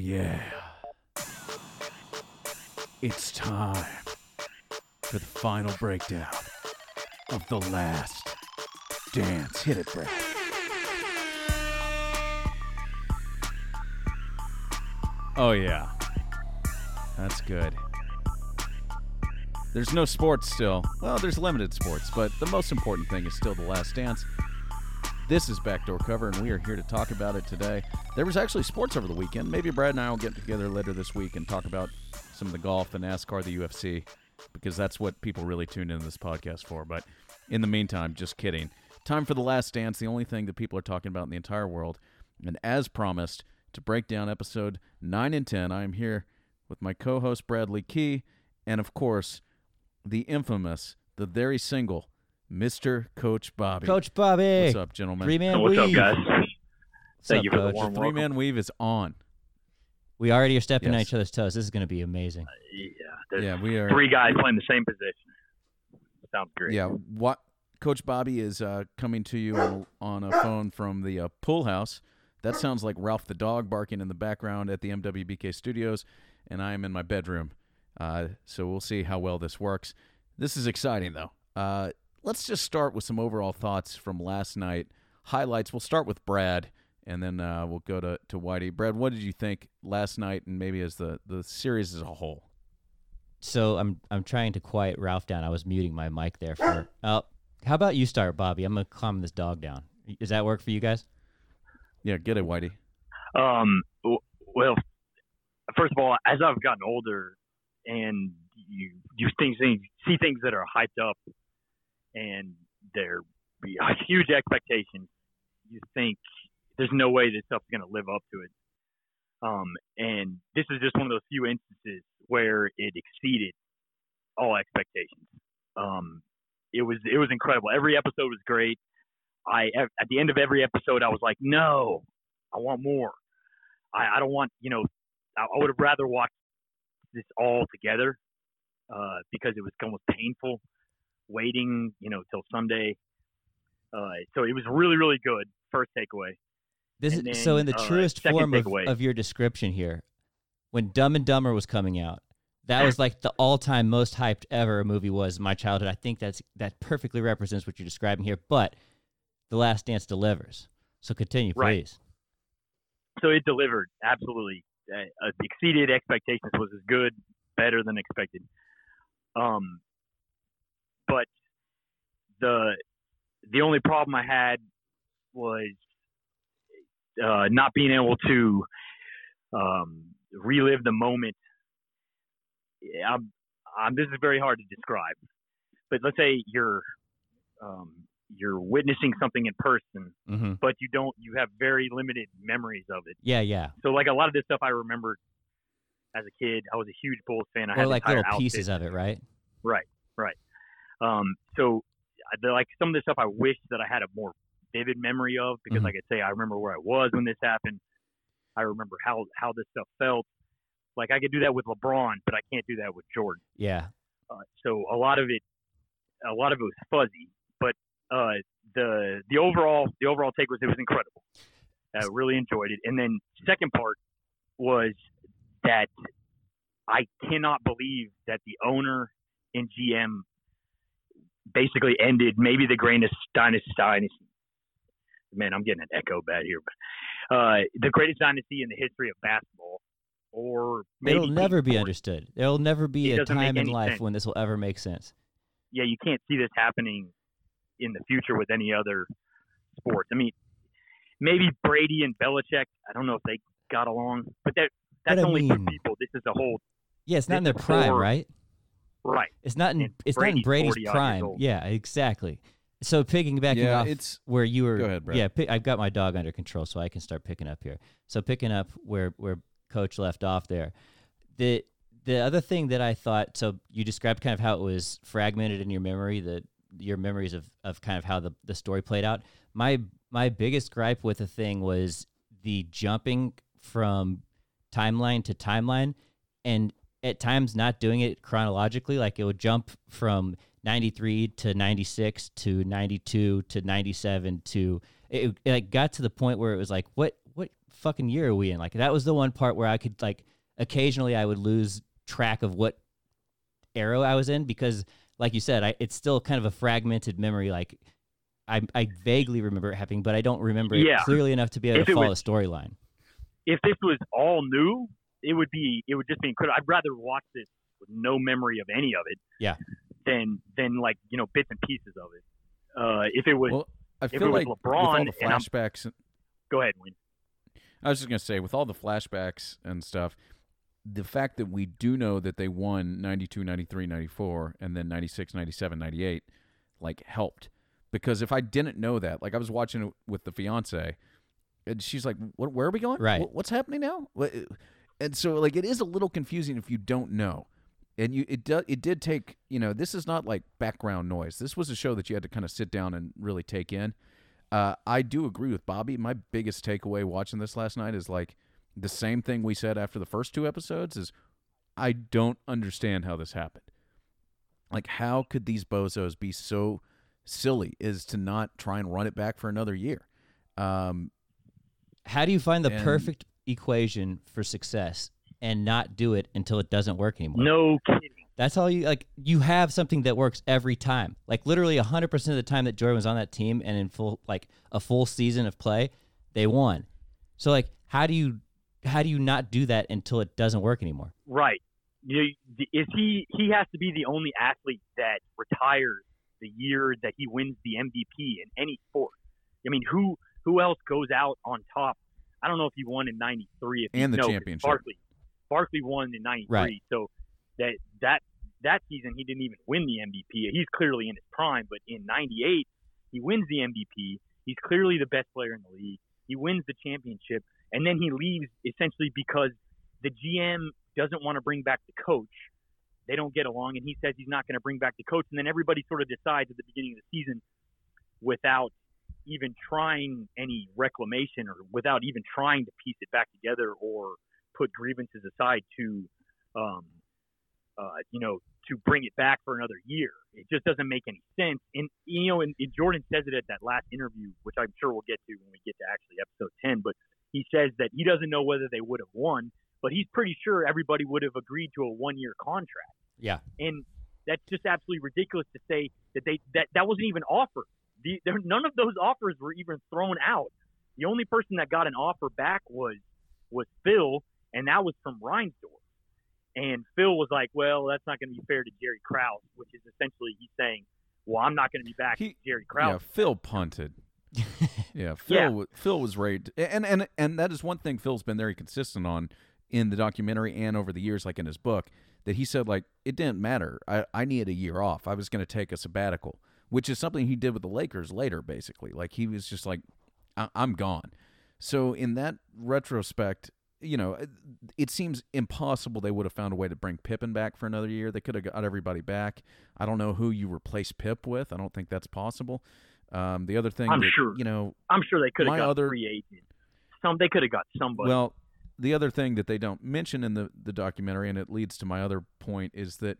yeah. It's time for the final breakdown of the last dance. Hit it, Brad. Oh, yeah. That's good. There's no sports still. Well, there's limited sports, but the most important thing is still the last dance. This is Backdoor Cover, and we are here to talk about it today. There was actually sports over the weekend. Maybe Brad and I will get together later this week and talk about some of the golf, the NASCAR, the UFC, because that's what people really tune into this podcast for. But in the meantime, just kidding. Time for the last dance, the only thing that people are talking about in the entire world. And as promised, to break down episode 9 and 10, I am here with my co host Bradley Key, and of course, the infamous, the very single, Mr. Coach Bobby. Coach Bobby. What's up, gentlemen? Three man What's up, weave. guys? What's Thank you for the warm three man weave is on. We already are stepping on each other's toes. This is going to be amazing. Yeah, Yeah, we are. three guys playing the same position. Sounds great. Yeah, what Coach Bobby is uh, coming to you on, on a phone from the uh, pool house. That sounds like Ralph the dog barking in the background at the MWBK studios, and I am in my bedroom. Uh, so we'll see how well this works. This is exciting, though. Uh, let's just start with some overall thoughts from last night. Highlights. We'll start with Brad, and then uh, we'll go to to Whitey. Brad, what did you think last night, and maybe as the the series as a whole? So I'm I'm trying to quiet Ralph down. I was muting my mic there for. Oh, how about you start, Bobby? I'm going to calm this dog down. Does that work for you guys? Yeah, get it, Whitey. Um. Well, first of all, as I've gotten older, and you you things things see things that are hyped up, and they're be huge expectations. You think there's no way this stuff's going to live up to it. Um, and this is just one of those few instances where it exceeded all expectations. Um, it was it was incredible. Every episode was great. I at the end of every episode, I was like, no, I want more. I, I don't want you know, I, I would have rather watched this all together uh, because it was almost painful waiting, you know, till Sunday. Uh, so it was really really good. First takeaway. This And is so in the uh, truest form of, of your description here. When Dumb and Dumber was coming out, that was like the all-time most hyped ever a movie was in my childhood. I think that's that perfectly represents what you're describing here. But The Last Dance delivers. So continue, Right. please. so it delivered absolutely uh, uh, exceeded expectations was as good better than expected um but the the only problem i had was uh not being able to um relive the moment I'm, I'm this is very hard to describe but let's say you're um you're witnessing something in person Mm-hmm. but you don't you have very limited memories of it Yeah, yeah. so like a lot of this stuff i remember as a kid i was a huge bulls fan i Or had like the little pieces of it, right? right right um so like some of this stuff i wish that i had a more vivid memory of because Mhm. i could say i remember where i was when this happened i remember how how this stuff felt like i could do that with lebron but i can't do that with jordan Yeah. uh, so a lot of it, a lot of it was fuzzy, but uh, the the overall the overall take was it was incredible. I really enjoyed it. And then second part was that I cannot believe that the owner and GM basically ended maybe the greatest dynasty. Man, I'm getting an echo bad here, but uh, the greatest dynasty in the history of basketball, or maybe It'll never be sports. understood. There'll never be It a time in life sense. when this will ever make sense. yeah, you can't see this happening in the future with any other sports. I mean, maybe Brady and Belichick. I don't know if they got along, but that that's only mean- two people. This is a whole Yeah, it's not in their prime, right? right. It's not in And it's not in Brady's Brady's 40 odd years prime. Yeah, exactly. So piggybacking Yeah, off it's where you were Go ahead, Brad. Yeah, pi- I've got my dog under control so I can start picking up here. So picking up where where coach left off there. The the other thing that I thought so you described kind of how it was fragmented in your memory, the your memories of of kind of how the the story played out. My my biggest gripe with the thing was the jumping from timeline to timeline and at times not doing it chronologically like it would jump from 93 to 96 to 92 to 97 to it, it like got to the point where it was like what what fucking year are we in? Like that was the one part where I could like occasionally I would lose track of what era I was in because, like you said, I it's still kind of a fragmented memory. Like I I vaguely remember it happening, but I don't remember it clearly enough to be able If to follow was- a storyline. if this was all new, it would be it would just be incredible. I'd rather watch this with no memory of any of it. Yeah. Than than like you know bits and pieces of it. Uh, if it was, Well, I it feel was like with all LeBron the and flashbacks, go ahead, Wayne. I was just gonna say with all the flashbacks and stuff, the fact that we do know that they won 92, 93, 94, and then 96, 97, 98, like helped. Because if I didn't know that, like I was watching it with the fiance, and she's like, "What? Where are we going? Right. What's happening now?" And so, like, it is a little confusing if you don't know. And you, it does, it did take, you know, this is not like background noise. This was a show that you had to kind of sit down and really take in. Uh, I do agree with Bobby. My biggest takeaway watching this last night is like the same thing we said after the first two episodes is I don't understand how this happened. Like how could these bozos be so silly is to not try and run it back for another year? Um, How do you find the And- perfect equation for success and not do it until it doesn't work anymore? No kidding. That's all you like. You have something that works every time. Like literally hundred percent of the time that Jordan was on that team and in full like a full season of play, they won. So like, how do you how do you not do that until it doesn't work anymore? Right. You, is he? He has to be the only athlete that retires the year that he wins the MVP in any sport. I mean, who who else goes out on top? I don't know if he won in '93. If And the no, 'cause championship. Barkley, Barkley won in '93. Right. So that that that season he didn't even win the MVP. He's clearly in his prime, but in '98 he wins the MVP. He's clearly the best player in the league. He wins the championship, and then he leaves essentially because the GM doesn't want to bring back the coach. They don't get along, and he says he's not going to bring back the coach. And then everybody sort of decides at the beginning of the season, without even trying any reclamation or without even trying to piece it back together or put grievances aside to, um, uh, you know, to bring it back for another year. It just doesn't make any sense. And you know, and, and Jordan says it at that last interview, which I'm sure we'll get to when we get to actually episode 10. But he says that he doesn't know whether they would have won, but he's pretty sure everybody would have agreed to a one-year contract. Yeah. And that's just absolutely ridiculous to say that they that that wasn't even offered. The, there, none of those offers were even thrown out. The only person that got an offer back was was Phil, and that was from Reinsdorf. And Phil was like, "Well, that's not going to be fair to Jerry Krause," which is essentially he's saying, "Well, I'm not going to be back He- to Jerry Krause. yeah, Phil punted. Yeah, Phil. Yeah. Phil was ready, to- and and and that is one thing Phil's been very consistent on in the documentary and over the years, like in his book, that he said like it didn't matter. I I needed a year off. I was going to take a sabbatical, which is something he did with the Lakers later. Basically, like he was just like, I- I'm gone. So in that retrospect, you know, it, it seems impossible they would have found a way to bring Pippen back for another year. They could have got everybody back. I don't know who you replace Pip with. I don't think that's possible. Um, the other thing, I'm that, sure. you know, I'm sure they could have got other- free agent. Some they could have got somebody. well, the other thing that they don't mention in the the documentary, and it leads to my other point, is that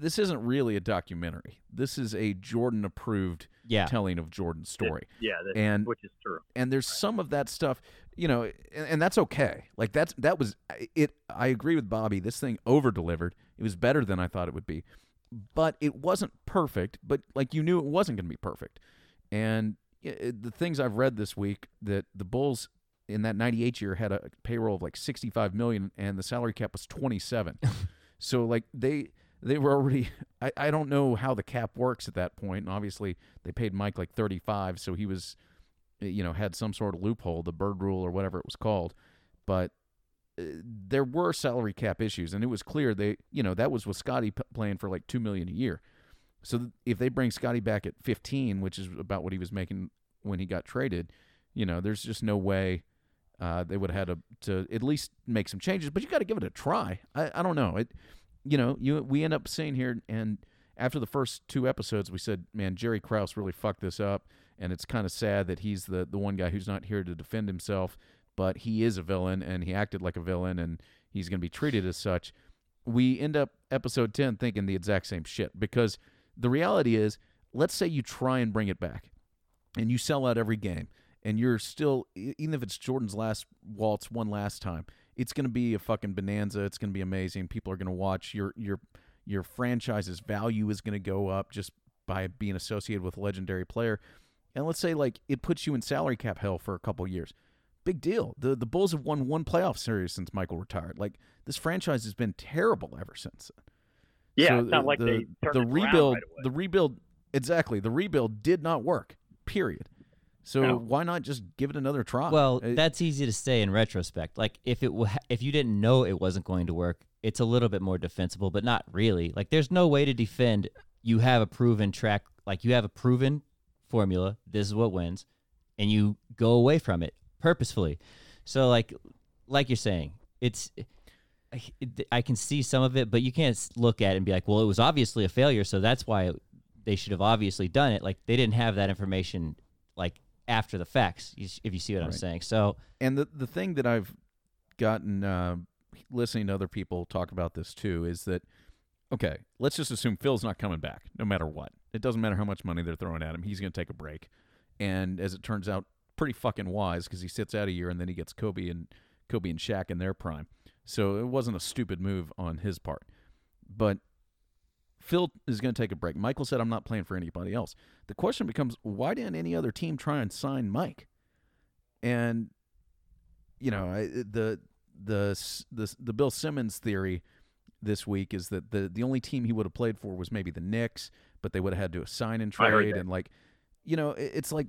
this isn't really a documentary. This is a Jordan approved Yeah. telling of Jordan's story. yeah, that, and which is true. and there's some of that stuff you know and, and that's okay like that's that was it i agree with bobby this thing over delivered it was better than i thought it would be but it wasn't perfect but like you knew it wasn't going to be perfect and it, the things i've read this week that the bulls in that 98 year had a payroll of like 65 million and the salary cap was 27 so like they they were already I, I don't know how the cap works at that point. And obviously they paid mike like 35 so he was you know had some sort of loophole the bird rule or whatever it was called. But uh, there were salary cap issues and it was clear they you know that was with scottie p- playing for like 2 million a year. So th- if they bring scottie back at 15 which is about what he was making when he got traded you know there's just no way uh, they would have had to, to at least make some changes. But you got to give it a try. I, I don't know. It you know you we end up saying here and after the first two episodes we said man jerry krause really fucked this up and it's kind of sad that he's the the one guy who's not here to defend himself but he is a villain and he acted like a villain and he's going to be treated as such. We end up episode 10 thinking the exact same shit because the reality is let's say you try and bring it back and you sell out every game and you're still even if it's Jordan's last waltz one last time, it's going to be a fucking bonanza. It's going to be amazing. People are going to watch your your your franchise's value is going to go up just by being associated with a legendary player. And let's say like it puts you in salary cap hell for a couple years. Big deal. The the Bulls have won one playoff series since Michael retired. Like this franchise has been terrible ever since. Yeah, So it's not like the, they the it rebuild right the rebuild exactly the rebuild did not work. Period. So No. why not just give it another try? Well, It- that's easy to say in retrospect. Like if it wa- if you didn't know it wasn't going to work, it's a little bit more defensible, but not really. Like there's no way to defend. You have a proven track, like you have a proven formula. This is what wins, and you go away from it purposefully. So like like you're saying, it's I- I can see some of it, but you can't look at it and be like, well, it was obviously a failure, so that's why they should have obviously done it. Like they didn't have that information like after the facts. If you see what I'm saying, so. and the the thing that I've gotten uh, listening to other people talk about this too is that okay, let's just assume Phil's not coming back no matter what. It doesn't matter how much money they're throwing at him. He's going to take a break, and as it turns out, pretty fucking wise because he sits out a year and then he gets Kobe and Kobe and Shaq in their prime. So it wasn't a stupid move on his part, but. Phil is going to take a break. Michael said, I'm not playing for anybody else. The question becomes, why didn't any other team try and sign Mike? And you know, I, the the the the Bill Simmons theory this week is that the the only team he would have played for was maybe the Knicks, but they would have had to sign and trade and like, you know, it- it's like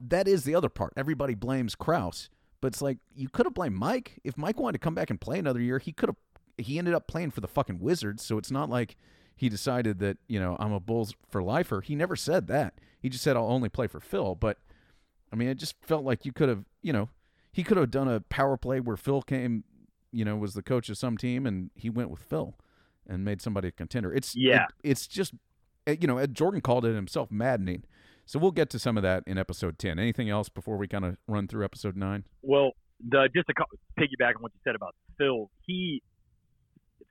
that is the other part. Everybody blames Krause, but it's like you could have blamed Mike if Mike wanted to come back and play another year. He could have. He ended up playing for the fucking Wizards, so it's not like he decided that you know I'm a Bulls for lifer. He never said that. He just said I'll only play for Phil. But I mean, it just felt like you could have, you know, he could have done a power play where Phil came, you know, was the coach of some team, and he went with Phil and made somebody a contender. It's Yeah. it- it's just, uh, you know, Ed Jordan called it himself maddening. So we'll get to some of that in episode ten. Anything else before we kind of run through episode nine? Well, the just to piggyback on what you said about Phil, he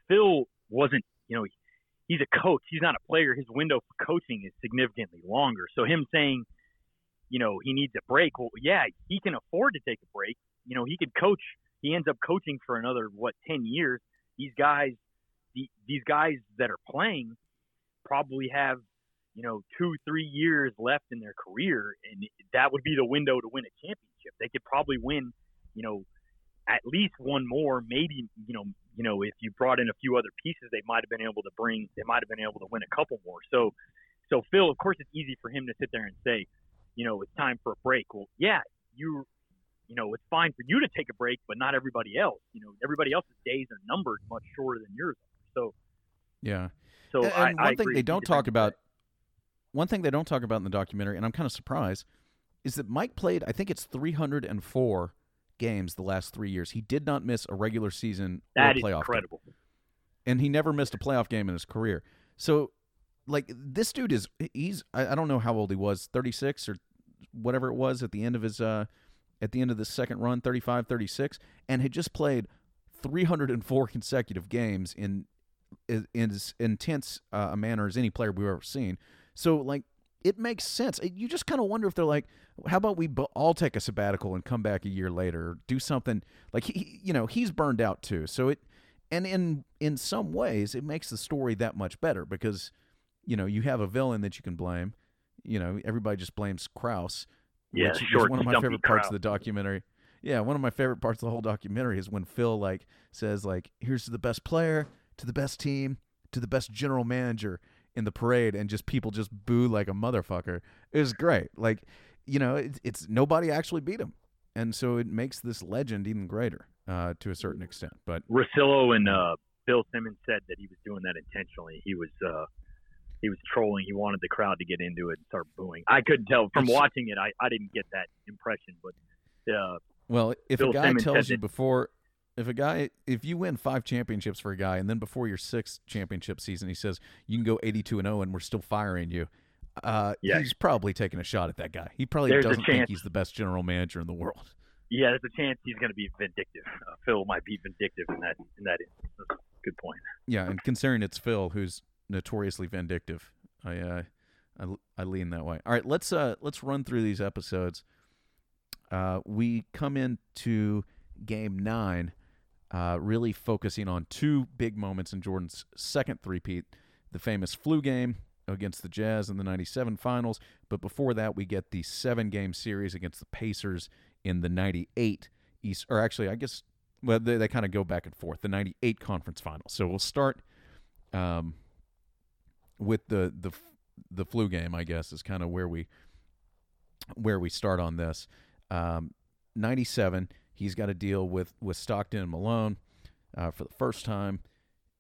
Phil wasn't, you know, he's a coach. He's not a player. His window for coaching is significantly longer. So him saying, you know, he needs a break. Well, yeah, he can afford to take a break. You know, he could coach. He ends up coaching for another what ten years. These guys, the, these guys that are playing, probably have you know two, three years left in their career, and that would be the window to win a championship. They could probably win, you know, at least one more. Maybe you know, you know, if you brought in a few other pieces, they might have been able to bring. They might have been able to win a couple more. So, so Phil, of course, it's easy for him to sit there and say, you know, it's time for a break. Well, yeah, you. You know, it's fine for you to take a break, but not everybody else. You know, everybody else's days are numbered much shorter than yours are. So, Yeah. so and I, and I one thing they don't talk about, one thing they don't talk about in the documentary, and I'm kind of surprised, is that Mike played. I think it's 304 games the last three years. He did not miss a regular season That or playoff game. incredible. and he never missed a playoff game in his career. So, like this dude is he's I, don't know how old he was, 36 or whatever it was at the end of his uh at the end of the second run, 35, 36, and had just played 304 consecutive games in in, in as intense uh, a manner as any player we've ever seen. So, like it makes sense. You just kind of wonder if they're like, how about we all take a sabbatical and come back a year later, do something like he, you know, he's burned out too. So it, and in in some ways, it makes the story that much better because, you know, you have a villain that you can blame. You know, everybody just blames Krause. Yeah, which is short, one of my favorite parts of the documentary. Yeah, one of my favorite parts of the whole documentary is when Phil like says like, "Here's to the best player, to the best team, to the best general manager in the parade," and just people just boo like a motherfucker. It was great. Like, you know, it, it's nobody actually beat him, and so it makes this legend even greater uh, to a certain extent. But Russillo and uh, Bill Simmons said that he was doing that intentionally. He was uh, he was trolling. He wanted the crowd to get into it and start booing. I couldn't tell from It's- watching it. I, I didn't get that impression, but uh, Well, if Bill a guy Simmons tells you before, if a guy, if you win five championships for a guy, and then before your sixth championship season, he says you can go eighty-two and zero, and we're still firing you. Uh, Yeah. he's probably taking a shot at that guy. He probably There's doesn't think he's the best general manager in the world. yeah, there's a chance he's going to be vindictive. Uh, Phil might be vindictive in that in that instance. Good point. Yeah, and considering it's Phil, who's notoriously vindictive, I, uh, I, I lean that way. All right, let's uh, let's run through these episodes. uh, we come into game nine, uh, really focusing on two big moments in Jordan's second three-peat, the famous flu game against the Jazz in the 97 finals. But before that, we get the seven game series against the Pacers in the 98 East, or actually, I guess, well, they, they kind of go back and forth, the 98 conference finals. So we'll start um, with the, the, the flu game, I guess, is kind of where we, where we start on this. Um, 97, he's got to deal with, with Stockton and Malone uh, for the first time.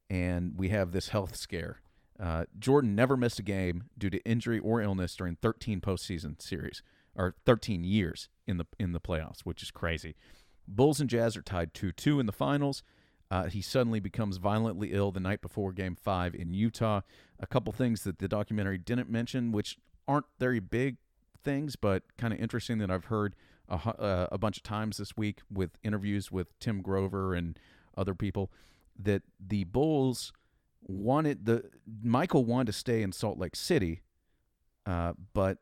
And we have this health scare uh, Jordan never missed a game due to injury or illness during 13 postseason series or 13 years in the in the playoffs, which is crazy. Bulls and Jazz are tied 2-2 in the finals. Uh, he suddenly becomes violently ill the night before Game Five in Utah. A couple things that the documentary didn't mention, which aren't very big things, but kind of interesting that I've heard a, uh, a bunch of times this week with interviews with Tim Grover and other people, that the Bulls wanted the Michael wanted to stay in Salt Lake City, uh, but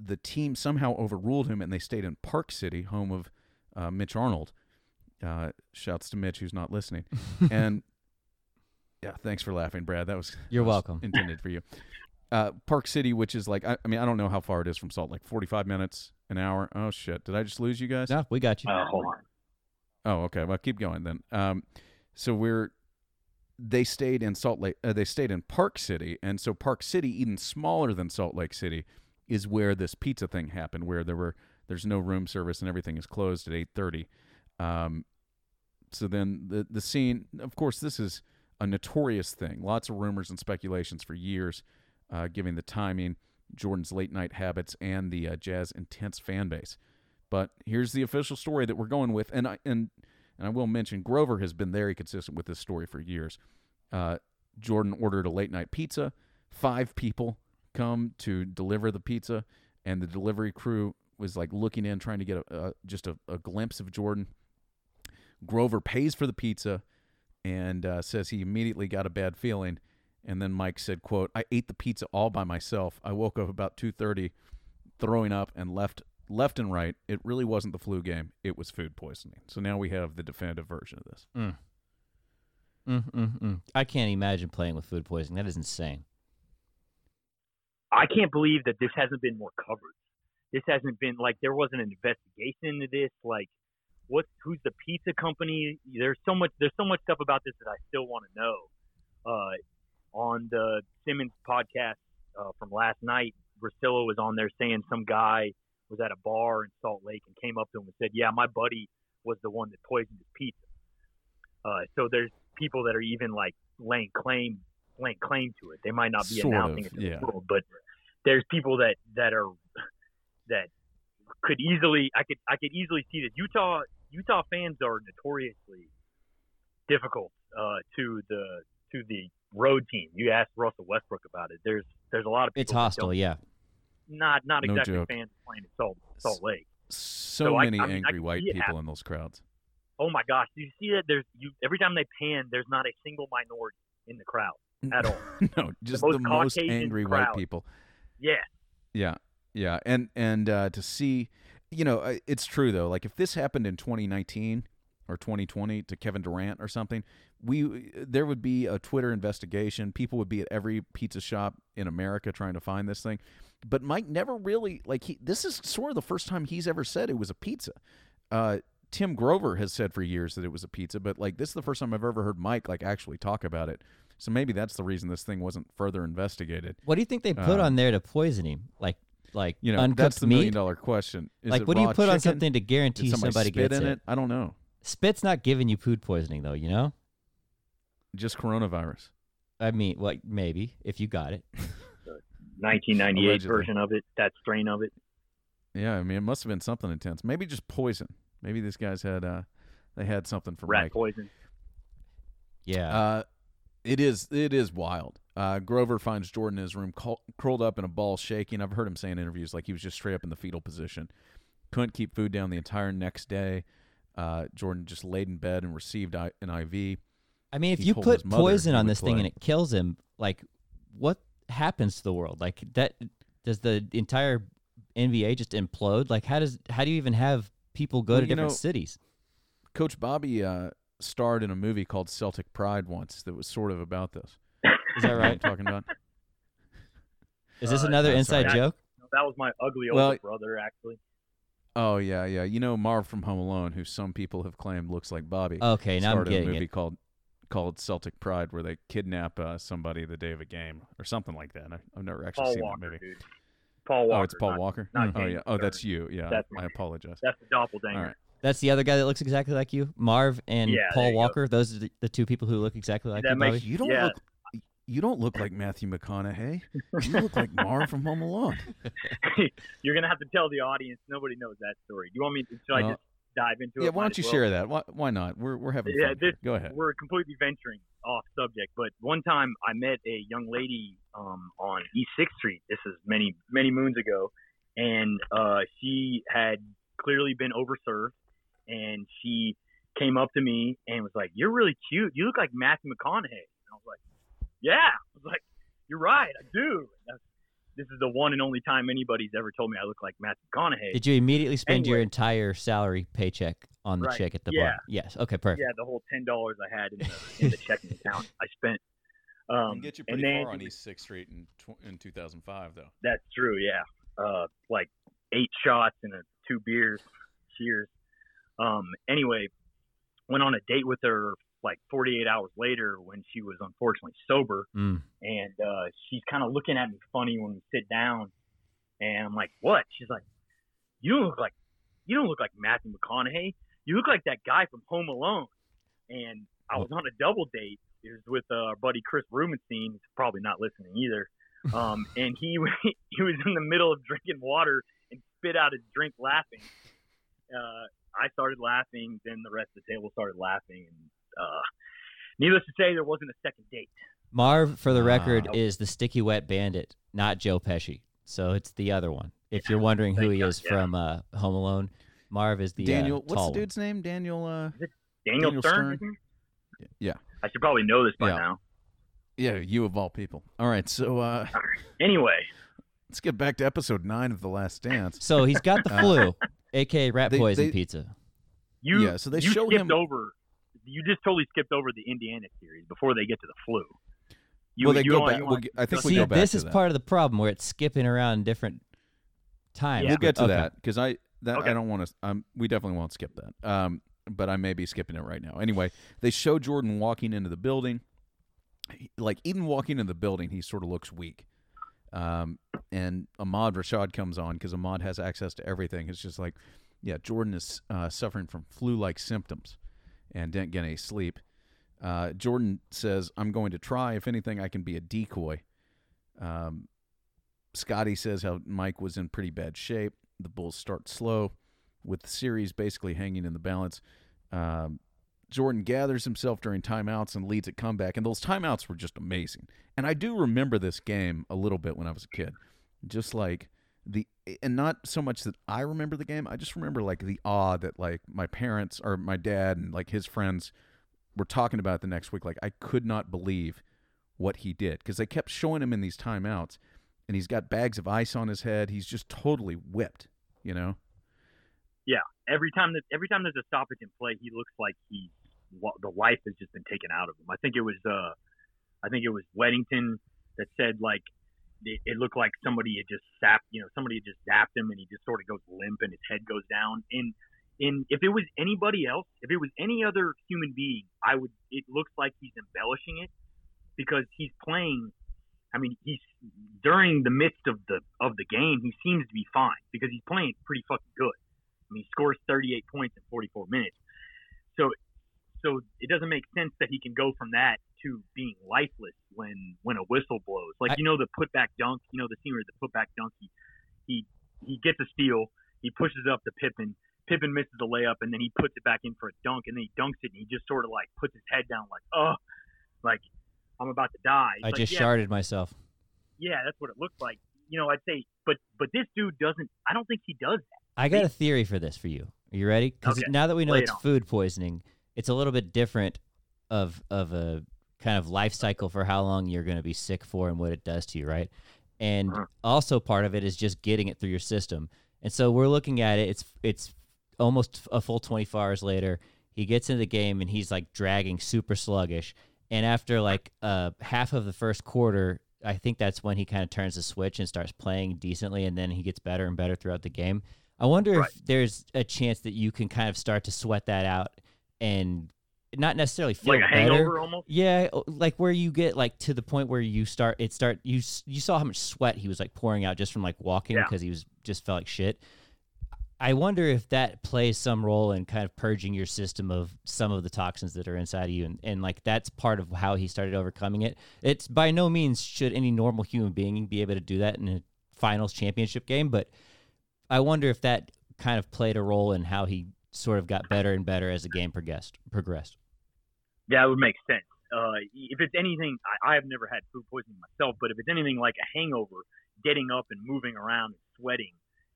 the team somehow overruled him and they stayed in Park City, home of uh, Mitch Arnold. Uh, shouts to Mitch who's not listening. and yeah, thanks for laughing, Brad. That was you're that was welcome. Intended for you. Uh, Park City, which is like I, I, mean I don't know how far it is from Salt Lake. Forty five minutes, an hour. Oh shit! Did I just lose you guys? No, we got you. Uh, hold on. Oh, okay. Well, keep going then. Um, so we're they stayed in Salt Lake. Uh, they stayed in Park City, and so Park City, even smaller than Salt Lake City, is where this pizza thing happened. Where there were there's no room service and everything is closed at eight thirty. Um, so then the the scene, of course, this is a notorious thing. Lots of rumors and speculations for years, uh, giving the timing, Jordan's late night habits, and the uh, Jazz intense fan base. But here's the official story that we're going with, and I and and I will mention Grover has been very consistent with this story for years. Uh, Jordan ordered a late night pizza. Five people come to deliver the pizza, and the delivery crew was like looking in, trying to get a, a just a, a, glimpse of Jordan. Grover pays for the pizza and uh, says he immediately got a bad feeling. And then Mike said, "quote I ate the pizza all by myself. I woke up about two thirty, throwing up, and left left and right, it really wasn't the flu game; it was food poisoning. So now we have the definitive version of this. Mm. Mm, mm, mm. I can't imagine playing with food poisoning. That is insane. I can't believe that this hasn't been more covered. This hasn't been like there wasn't an investigation into this. Like, what? Who's the pizza company? There's so much. There's so much stuff about this that I still want to know. Uh, on the Simmons podcast uh, from last night, Russillo was on there saying some guy was at a bar in Salt Lake and came up to him and said, "Yeah, my buddy was the one that poisoned his pizza." Uh, so there's people that are even like laying claim laying claim to it. They might not be sort announcing of, it to yeah. the world, but there's people that that are that could easily I could I could easily see that Utah Utah fans are notoriously difficult uh, to the to the road team. You asked Russell Westbrook about it. There's there's a lot of people it's hostile, yeah not not no exactly joke. fans playing at Salt Salt Lake. So, So many I mean, I angry can white people happen. in those crowds. Oh my gosh, do you see that? There's you every time they pan, there's not a single minority in the crowd at all. no, just most the most Caucasian angry white people. Yeah, Yeah, yeah, and and uh, to see, you know, uh, it's true though. Like if this happened in 2019 or 2020 to Kevin Durant or something, we there would be a Twitter investigation. People would be at every pizza shop in America trying to find this thing. But Mike never really like he. This is sort of the first time he's ever said it was a pizza. Uh, Tim Grover has said for years that it was a pizza, but like this is the first time I've ever heard Mike like actually talk about it. So maybe that's the reason this thing wasn't further investigated. What do you think they put Um, on there to poison him? Like like You know, uncooked that's the meat? million dollar question. Is like what do you put on something to guarantee Did somebody, gets in it? it? I don't know. Spit's not giving you food poisoning though, you know? Just coronavirus. I mean, what maybe if you got it. 1998 Allegedly. version of it, that strain of it. Yeah, I mean, it must have been something intense. Maybe just poison. Maybe these guys had uh, they had something for Rat Mike. poison. Yeah. Uh, it is it is wild. Uh, Grover finds Jordan in his room, cul- curled up in a ball, shaking. I've heard him say in interviews like he was just straight up in the fetal position. Couldn't keep food down the entire next day. Uh, Jordan just laid in bed and received I- an IV. I mean, if he you told put his mother poison he on would this thing and play. it kills him, like what happens to the world? Like that does the entire NBA just implode? Like how does how do you even have people go Well, to you different know- cities. Coach Bobby uh, starred in a movie called Celtic Pride once that was sort of about this. Is that You know what I'm right? talking about? Is this Uh, another no, inside sorry. joke? That was my ugly older Well- brother, actually. Oh yeah, yeah. You know Marv from Home Alone, who some people have claimed looks like Bobby. Okay, now I'm starred in a movie it. called called Celtic Pride, where they kidnap uh, somebody the day of a game or something like that. I, I've never actually Paul seen Walker, that movie. dude. Paul Walker. oh, it's Paul not- Walker. not oh yeah. Oh, that's you. Yeah. That's I apologize. That's the doppelganger. All right. That's the other guy that looks exactly like you, Marv and Yeah, Paul you go. Walker. Those are the, the two people who look exactly like That you, makes- Bobby. You don't Yeah. look. You don't look like Matthew McConaughey. You look like Marv from Home Alone. You're gonna have to tell the audience. Nobody knows that story. Do you want me? To, should I just dive into it? Yeah. Why don't you well. share that? Why, why not? We're we're having Yeah, fun. this- Go ahead. We're completely venturing off subject, but one time I met a young lady um, on East Sixth Street. This is many many moons ago, and uh, she had clearly been overserved, and she came up to me and was like, "You're really cute. You look like Matthew McConaughey." And I was like, "Yeah." I was like, "You're right. I do." That's, this is the one and only time anybody's ever told me I look like Matthew McConaughey. Did you immediately spend your entire salary paycheck on the Right. chick at the Yeah. bar? Yes. Okay, perfect. yeah, the whole ten dollars I had in the, in the checking account I spent. You Um, can get you and pretty then far on East Sixth Street in tw- in 2005, though. That's true. Yeah. Uh, like eight shots and a two beers. Cheers. Um. Anyway, went on a date with her like 48 hours later when she was unfortunately sober, Mm. and uh, she's kind of looking at me funny when we sit down, and I'm like, "What?" She's like, "You don't look like you don't look like Matthew McConaughey. You look like that guy from Home Alone." And I was on a double date. It was with uh, our buddy Chris Rubenstein. He's probably not listening either. Um, and he he was in the middle of drinking water and spit out his drink laughing. Uh, I started laughing. Then the rest of the table started laughing. And uh, needless to say, there wasn't a second date. Marv, for the record, Wow. is the Sticky Wet Bandit, not Joe Pesci. So it's the other one. If you're wondering who he God, is yeah. from uh, Home Alone, Marv is the Daniel, uh, what's the dude's name? Daniel. Uh, Daniel, Daniel Stern. Stern. Yeah. I should probably know this by Yeah. now. yeah, you of all people. All right, so uh, Anyway, let's get back to episode nine of The Last Dance. So he's got the Uh, flu, aka rat they- poison they- pizza. you Yeah, so they you show skipped him- over. You just totally skipped over the Indiana series before they get to the flu. You, well, they you go back. We'll get, I think we go back this to is that. part of the problem where it's skipping around different times. Yeah. We'll get to Okay. that because I that Okay. I don't want to. Um, we definitely won't skip that. Um, but I may be skipping it right now. Anyway, they show Jordan walking into the building. He- Like even walking into the building, he sort of looks weak. Um, and Ahmad Rashad comes on because Ahmad has access to everything. It's just like, yeah, Jordan is uh, suffering from flu-like symptoms and didn't get any sleep. Uh, Jordan says, "I'm going to try. If anything, I can be a decoy." Um, Scottie says how Mike was in pretty bad shape. The Bulls start slow, with the series basically hanging in the balance. Um, Jordan gathers himself during timeouts and leads a comeback, and those timeouts were just amazing. And I do remember this game a little bit when I was a kid, just like the and not so much that I remember the game. I just remember like the awe that like my parents or my dad and like his friends were talking about the next week. Like I could not believe what he did because they kept showing him in these timeouts, and he's got bags of ice on his head. He's just totally whipped, you know. Yeah, every time that every time there's a stoppage in play, he looks like wa- the life has just been taken out of him. I think it was uh, I think it was Wennington that said like it, it looked like somebody had just sapped, you know, somebody had just zapped him and he just sort of goes limp and his head goes down. And and if it was anybody else, if it was any other human being, I would. It looks like he's embellishing it because he's playing. I mean, he's during the midst of the of the game, he seems to be fine because he's playing pretty fucking good. I mean, he scores 38 points in 44 minutes. So, so it doesn't make sense that he can go from that to being lifeless when when a whistle blows. Like I- you know the putback dunk, you know the scene where the putback dunk, he he he gets a steal, he pushes it up to Pippen. Pippen misses the layup, and then he puts it back in for a dunk, and then he dunks it, and he just sort of like puts his head down, like, oh, like I'm about to die. It's I like, just yeah, sharded myself. yeah, that's what it looked like. You know, I'd say, but but this dude doesn't. I don't think he does that. I got a theory for this for you. Are you ready? Because Okay, now that we know lay it it's on. food poisoning, it's a little bit different of of a kind of life cycle for how long you're going to be sick for and what it does to you, right? And Uh-huh. also part of it is just getting it through your system. And so we're looking at it. It's it's almost a full 24 hours later, he gets in the game and he's like dragging super sluggish. And after like uh, half of the first quarter, I think that's when he kind of turns the switch and starts playing decently, and then he gets better and better throughout the game. I wonder Right. if there's a chance that you can kind of start to sweat that out and not necessarily feel like a better. hangover almost. Yeah, like where you get like to the point where you start it start you you saw how much sweat he was like pouring out just from like walking Yeah. because he was just felt like shit. I wonder if that plays some role in kind of purging your system of some of the toxins that are inside of you, and, and like that's part of how he started overcoming it. It's by no means should any normal human being be able to do that in a finals championship game, but I wonder if that kind of played a role in how he sort of got better and better as the game progressed. Progressed. It would make sense. Uh, if it's anything, I, I have never had food poisoning myself, but if it's anything like a hangover, getting up and moving around and sweating,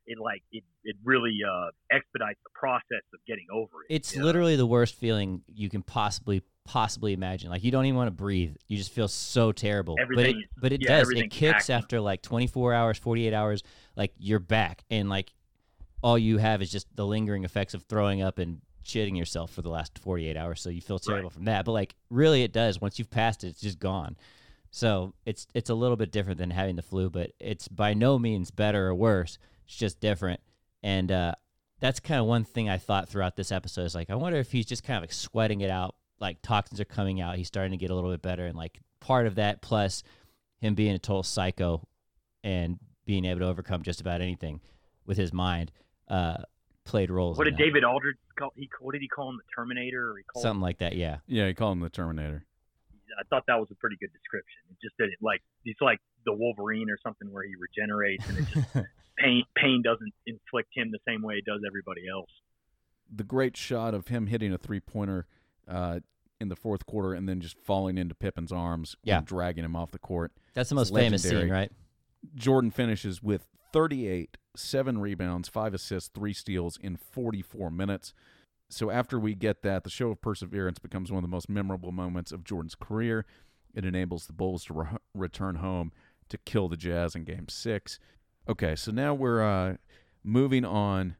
it like it, it really uh, expedites the process of getting over it. It's literally the worst feeling you can possibly possibly imagine. Like you don't even want to breathe. You just feel so terrible. but it, but it yeah, does. It kicks after like 24 hours, 48 hours. Like you're back, and like all you have is just the lingering effects of throwing up and shitting yourself for the last 48 hours. So you feel terrible from that. But like really, it does. Once you've passed it, it's just gone. So it's it's a little bit different than having the flu, but it's by no means better or worse. It's just different. And uh, that's kind of one thing I thought throughout this episode is like, I wonder if he's just kind of like sweating it out, like toxins are coming out. He's starting to get a little bit better, and like part of that plus him being a total psycho and being able to overcome just about anything with his mind uh, played roles. What did. David Aldridge call? He what did he call him? The Terminator? Or he called Something like that, yeah. Yeah, he called him the Terminator. I thought that was a pretty good description. It just didn't like it's like the Wolverine or something where he regenerates and it just pain pain doesn't inflict him the same way it does everybody else. The great shot of him hitting a three pointer uh, in the fourth quarter and then just falling into Pippen's arms Yeah. and dragging him off the court. That's the most It's famous scene, right? Jordan finishes with 38, seven rebounds, five assists, three steals in 44 minutes. So after we get that, the show of perseverance becomes one of the most memorable moments of Jordan's career. It enables the Bulls to re- return home to kill the Jazz in Game Six. Okay, so now we're uh, moving on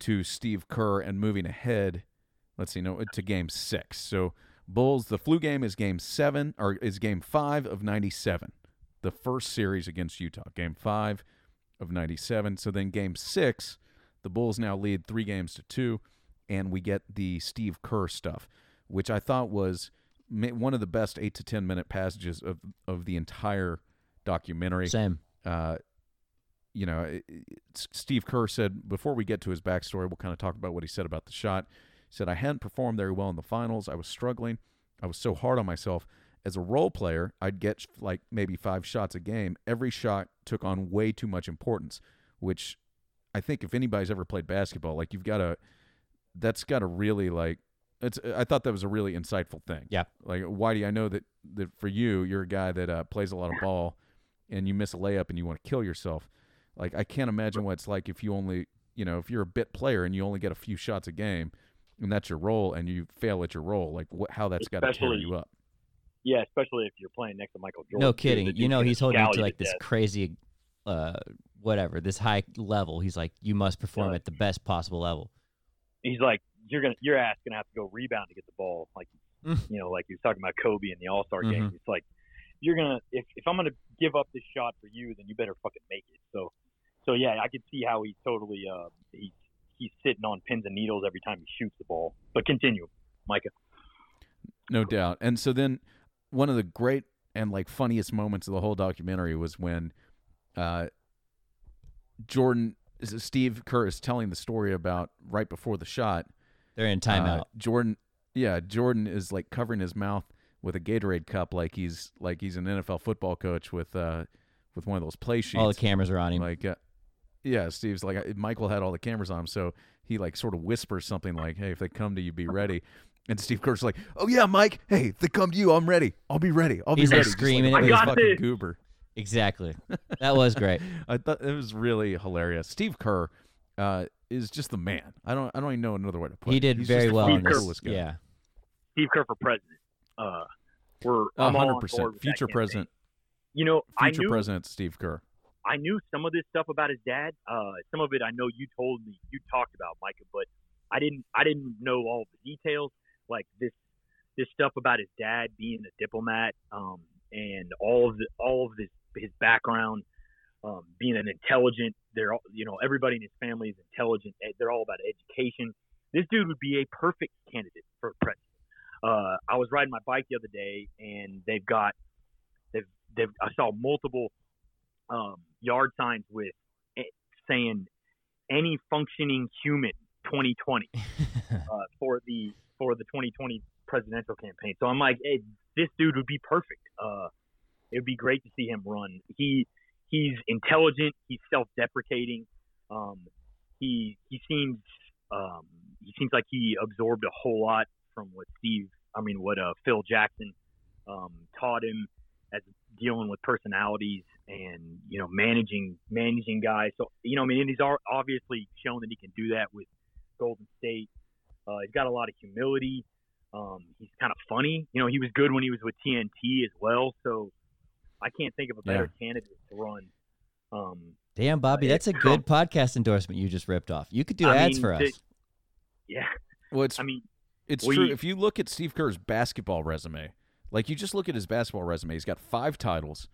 to Steve Kerr and moving ahead. Let's see, no, to Game Six. So Bulls, the flu game is Game Seven or is Game Five of '97 the first series against Utah, game five of 97. So then game six, the Bulls now lead three games to two, and we get the Steve Kerr stuff, which I thought was one of the best eight to 10 minute passages of, of the entire documentary. Same. Uh, you know, it, Steve Kerr said before we get to his backstory, we'll kind of talk about what he said about the shot. He said, I hadn't performed very well in the finals. I was struggling. I was so hard on myself. As a role player, I'd get like maybe five shots a game. Every shot took on way too much importance, which I think if anybody's ever played basketball, like you've got to, that's got to really like, it's, I thought that was a really insightful thing. Yeah. Like, Whitey, I know that, that for you, you're a guy that uh, plays a lot of ball and you miss a layup and you want to kill yourself. Like I can't imagine what it's like if you only, you know, if you're a bit player and you only get a few shots a game, and that's your role, and you fail at your role. Like what, how that's got to tear you up. Yeah, especially if you're playing next to Michael Jordan. No kidding. You know, he's holding you to like this death. crazy, uh, whatever, this high level. He's like, you must perform Yeah. at the best possible level. He's like, you're gonna, your ass gonna have to go rebound to get the ball. Like, Mm. you know, like he was talking about Kobe in the All Star game. Mhm. It's like, you're gonna, if if I'm gonna give up this shot for you, then you better fucking make it. So, so yeah, I could see how he's totally, uh, he's he's sitting on pins and needles every time he shoots the ball. But continue, Micah. No doubt. And so then one of the great and like funniest moments of the whole documentary was when uh, Jordan, Steve Kerr is telling the story about right before the shot. They're in uh, timeout. Jordan, yeah, Jordan is like covering his mouth with a Gatorade cup, like he's like he's an NFL football coach with uh with one of those play sheets. All the cameras are on him. like uh, yeah steve's like uh, michael had all the cameras on him so he like sort of whispers something like hey if they come to you be ready and steve kerr's like oh yeah mike hey if they come to you i'm ready i'll be ready i'll He's, be like, ready Just screaming like it. a I got fucking this. goober exactly. That was great. i thought it was really hilarious steve kerr uh, is just the man i don't i don't even know another way to put he it did He's very well Steve in fucking this. guy. Yeah. Steve Kerr for president. Uh, we're A I'm all on hundred board percent future president You know, I future knew president steve kerr I knew some of this stuff about his dad. Uh, some of it I know you told me, you talked about Micah, but I didn't I didn't know all the details. Like this this stuff about his dad being a diplomat, um, and all of the all of his his background, um, being an intelligent. They're all, you know everybody in his family is intelligent. eh, They're all about education. This dude would be a perfect candidate for president. Uh, I was riding my bike the other day, and they've got they've they've I saw multiple um, yard signs with eh, saying any functioning human 2020 uh, for the for the 2020 presidential campaign. So I'm like, hey, this dude would be perfect. Uh, it would be great to see him run. He he's intelligent. He's self-deprecating. Um, he he seems um, he seems like he absorbed a whole lot from what Steve, I mean, what uh, Phil Jackson um, taught him as dealing with personalities and you know managing managing guys. So you know, I mean, he's obviously shown that he can do that with Golden State. Uh, he's got a lot of humility. Um, he's kind of funny. You know, he was good when he was with TNT as well. So I can't think of a better candidate to run. Um, Damn, Bobby, that's a it's good podcast endorsement you just ripped off. You could do I ads mean, for us. the- yeah, Well, it's I mean, It's We- true. If you look at Steve Kerr's basketball resume, like you just look at his basketball resume, he's got five titles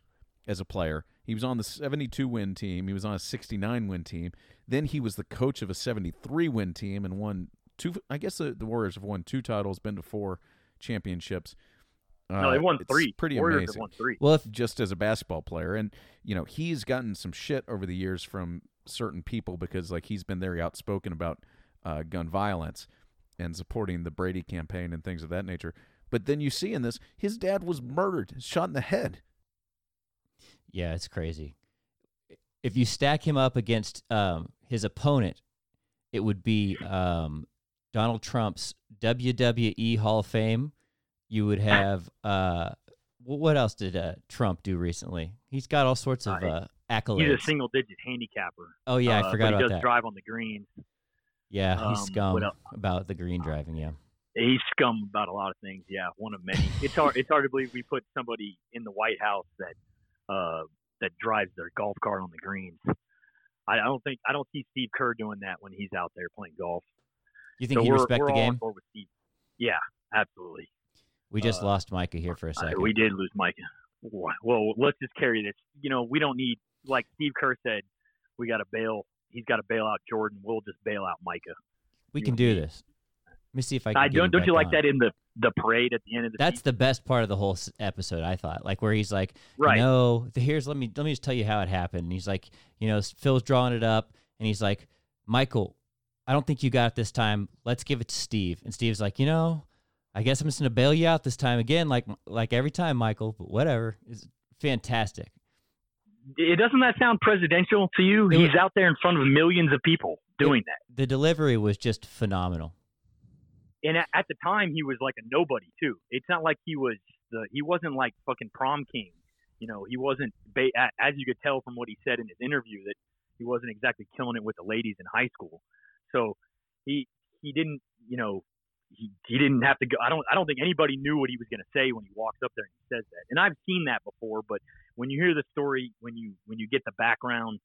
as a player. He was on the 72 win team. He was on a 69 win team. Then he was the coach of a 73 win team and won two. I guess the, the Warriors have won two titles, been to four championships. no, Uh, they won it's three. Pretty Warriors amazing have won three. well, if just as a basketball player. And, you know, he's gotten some shit over the years from certain people because, like, he's been very outspoken about uh, gun violence and supporting the Brady campaign and things of that nature. But then you see in this, his dad was murdered, shot in the head. Yeah, it's crazy. If you stack him up against um, his opponent, it would be um, Donald Trump's WWE Hall of Fame. You would have uh, what else did uh, Trump do recently? He's got all sorts of Uh, uh, accolades. He's a single digit handicapper. oh yeah, uh, I forgot but he about does that. drive on the greens. yeah, um, he's scum about the green driving. Yeah, He's scum about a lot of things. Yeah, one of many. It's hard. It's hard to believe we put somebody in the White House that uh, that drives their golf cart on the greens. I, I don't think I don't see Steve Kerr doing that when he's out there playing golf. You think so he respect the game? board with Steve. Yeah, absolutely. We just uh, lost Micah here for a second. we did lose Micah. Well, let's just carry this. You know, we don't need like Steve Kerr said. We got to bail. He's got to bail out Jordan. We'll just bail out Micah. we you can do this. Let me see if I can. I don't. Don't you like on. that in the the parade at the end of the That's season? the best part of the whole episode. I thought, like where he's like, right. No, here's let me let me just tell you how it happened. And he's like, you know, Phil's drawing it up, and he's like, Michael, I don't think you got it this time. Let's give it to Steve. And Steve's like, you know, I guess I'm just gonna bail you out this time again, like like every time, Michael. But whatever. is fantastic. It doesn't that sound presidential to you? It He's was- out there in front of millions of people doing that. The delivery was just phenomenal. And at, at the time, he was like a nobody too. It's not like he was the he wasn't like fucking prom king. You know, he wasn't ba- as you could tell from what he said in his interview that he wasn't exactly killing it with the ladies in high school. So he he didn't you know he, he didn't have to go. I don't I don't think anybody knew what he was going to say when he walks up there and he says that. And I've seen that before, but when you hear the story, when you when you get the background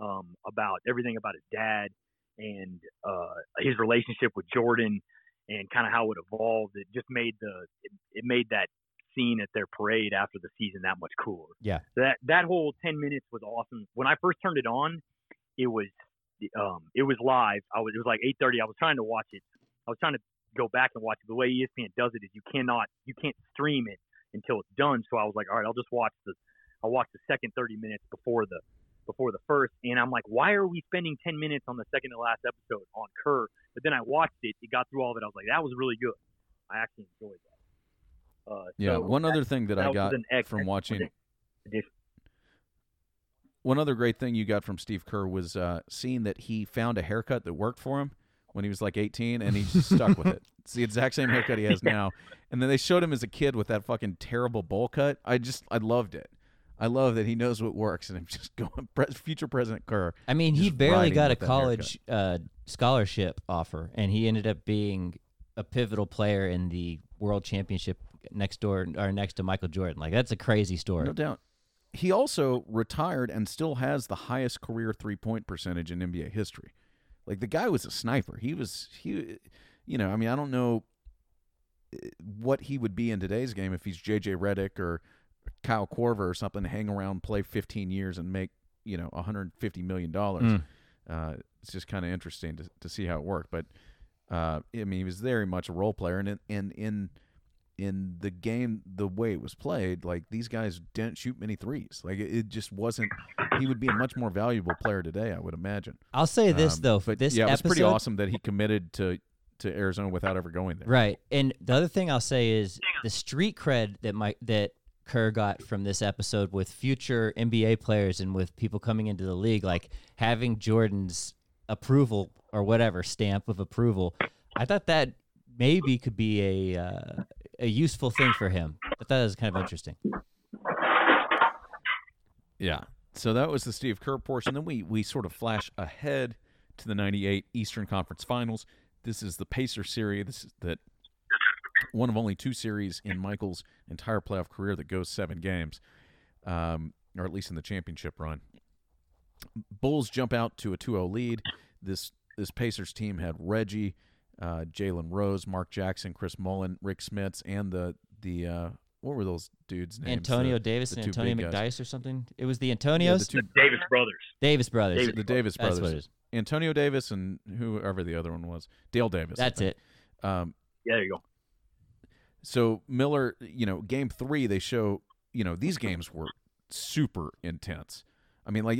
um, about everything about his dad and uh, his relationship with Jordan and kind of how it evolved, it just made the it, it made that scene at their parade after the season that much cooler. Yeah. That that whole ten minutes was awesome. When I first turned it on, it was um it was live. I was it was like eight thirty. I was trying to watch it. I was trying to go back and watch it. The way ESPN does it is you cannot you can't stream it until it's done. So I was like, all right, I'll just watch the I'll watch the second thirty minutes before the before the first. And I'm like, why are we spending ten minutes on the second to last episode on Kerr? But then I watched it, it got through all of it. I was like, that was really good. I actually enjoyed that. Uh, Yeah. so one that- other thing that, that I got from watching. One other great thing you got from Steve Kerr was uh, seeing that he found a haircut that worked for him when he was like 18 and he just stuck with it. It's the exact same haircut he has now. And then they showed him as a kid with that fucking terrible bowl cut. I just, I loved it. I love that he knows what works and I'm just going, pre- future President Kerr. I mean, he barely got a college uh, scholarship offer, and he ended up being a pivotal player in the World Championship next door or next to Michael Jordan. Like that's a crazy story. No doubt. He also retired and still has the highest career three point percentage in NBA history. Like the guy was a sniper. He was he, you know. I mean, I don't know eh, what he would be in today's game if he's JJ Redick or Kyle Korver or something. Hang around, play 15 years, and make you know 150 million dollars. Mm. Uh, it's just kind of interesting to to see how it worked. But uh, I mean, he was very much a role player, and in, in in in the game, the way it was played, like these guys didn't shoot many threes. Like it, it just wasn't. He would be a much more valuable player today, I would imagine. I'll say this Um, though, but this yeah, it was pretty awesome that he committed to to Arizona without ever going there. Right. And the other thing I'll say is the street cred that my that Kerr got from this episode with future NBA players and with people coming into the league, like having Jordan's approval or whatever stamp of approval. I thought that maybe could be a uh, a useful thing for him. I thought that was kind of interesting. Yeah. So that was the Steve Kerr portion. Then we we sort of flash ahead to the '98 Eastern Conference Finals. This is the Pacer series. This is that one of only two series in Michael's entire playoff career that goes seven games, um, or at least in the championship run. Bulls jump out to a 2-0 lead. This this Pacers team had Reggie, uh, Jalen Rose, Mark Jackson, Chris Mullin, Rick Smits, and the the uh, what were those dudes' names? Antonio The- Davis the and Antonio big guys. McDyess or something. It was the Yeah, Antonios, the two The Davis brothers. Davis brothers. Davis the Davis That's brothers, what it is. Antonio Davis and whoever the other one was, Dale Davis. That's it. Um, Yeah, there you go. so Miller, you know, game three, they show, you know, these games were super intense. I mean, like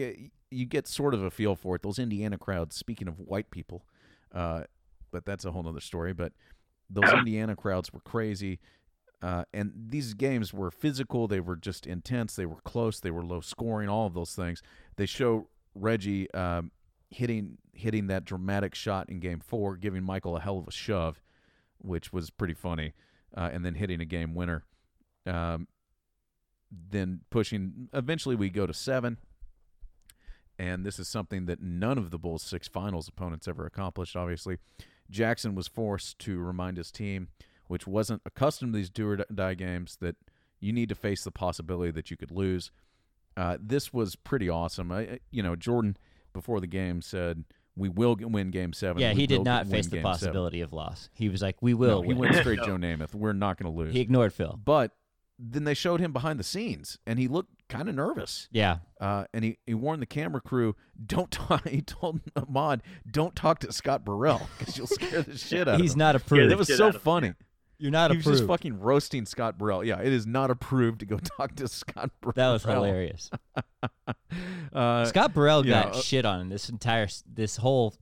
you get sort of a feel for it. Those Indiana crowds. Speaking of white people, uh, but that's a whole other story. But those Indiana crowds were crazy. Uh, and these games were physical. They were just intense. They were close. They were low scoring. All of those things. They show Reggie um, hitting hitting that dramatic shot in Game Four, giving Michael a hell of a shove, which was pretty funny, uh, and then hitting a game winner. Um, then pushing. Eventually, we go to seven, and this is something that none of the Bulls' six finals opponents ever accomplished. Obviously, Jackson was forced to remind his team, which wasn't accustomed to these do or die games, that you need to face the possibility that you could lose. Uh, this was pretty awesome. I, you know, Jordan before the game said, "We will win Game seven. Yeah, We he did not face the Game seven." possibility of loss. He was like, "We No, will." he win. went straight Joe Namath. We're not going to lose. He ignored Phil. but then they showed him behind the scenes, and he looked kind of nervous. Yeah, Uh, and he, he warned the camera crew, "Don't talk." He told Ahmad, "Don't talk to Scott Burrell because you'll scare the shit out he's of him." not Yeah, approved. that was so out him. funny. You're not he was just fucking roasting Scott Burrell. Yeah, it is not approved to go talk to Scott Burrell. that was hilarious. Uh, Scott Burrell yeah, got uh, shit on this entire this whole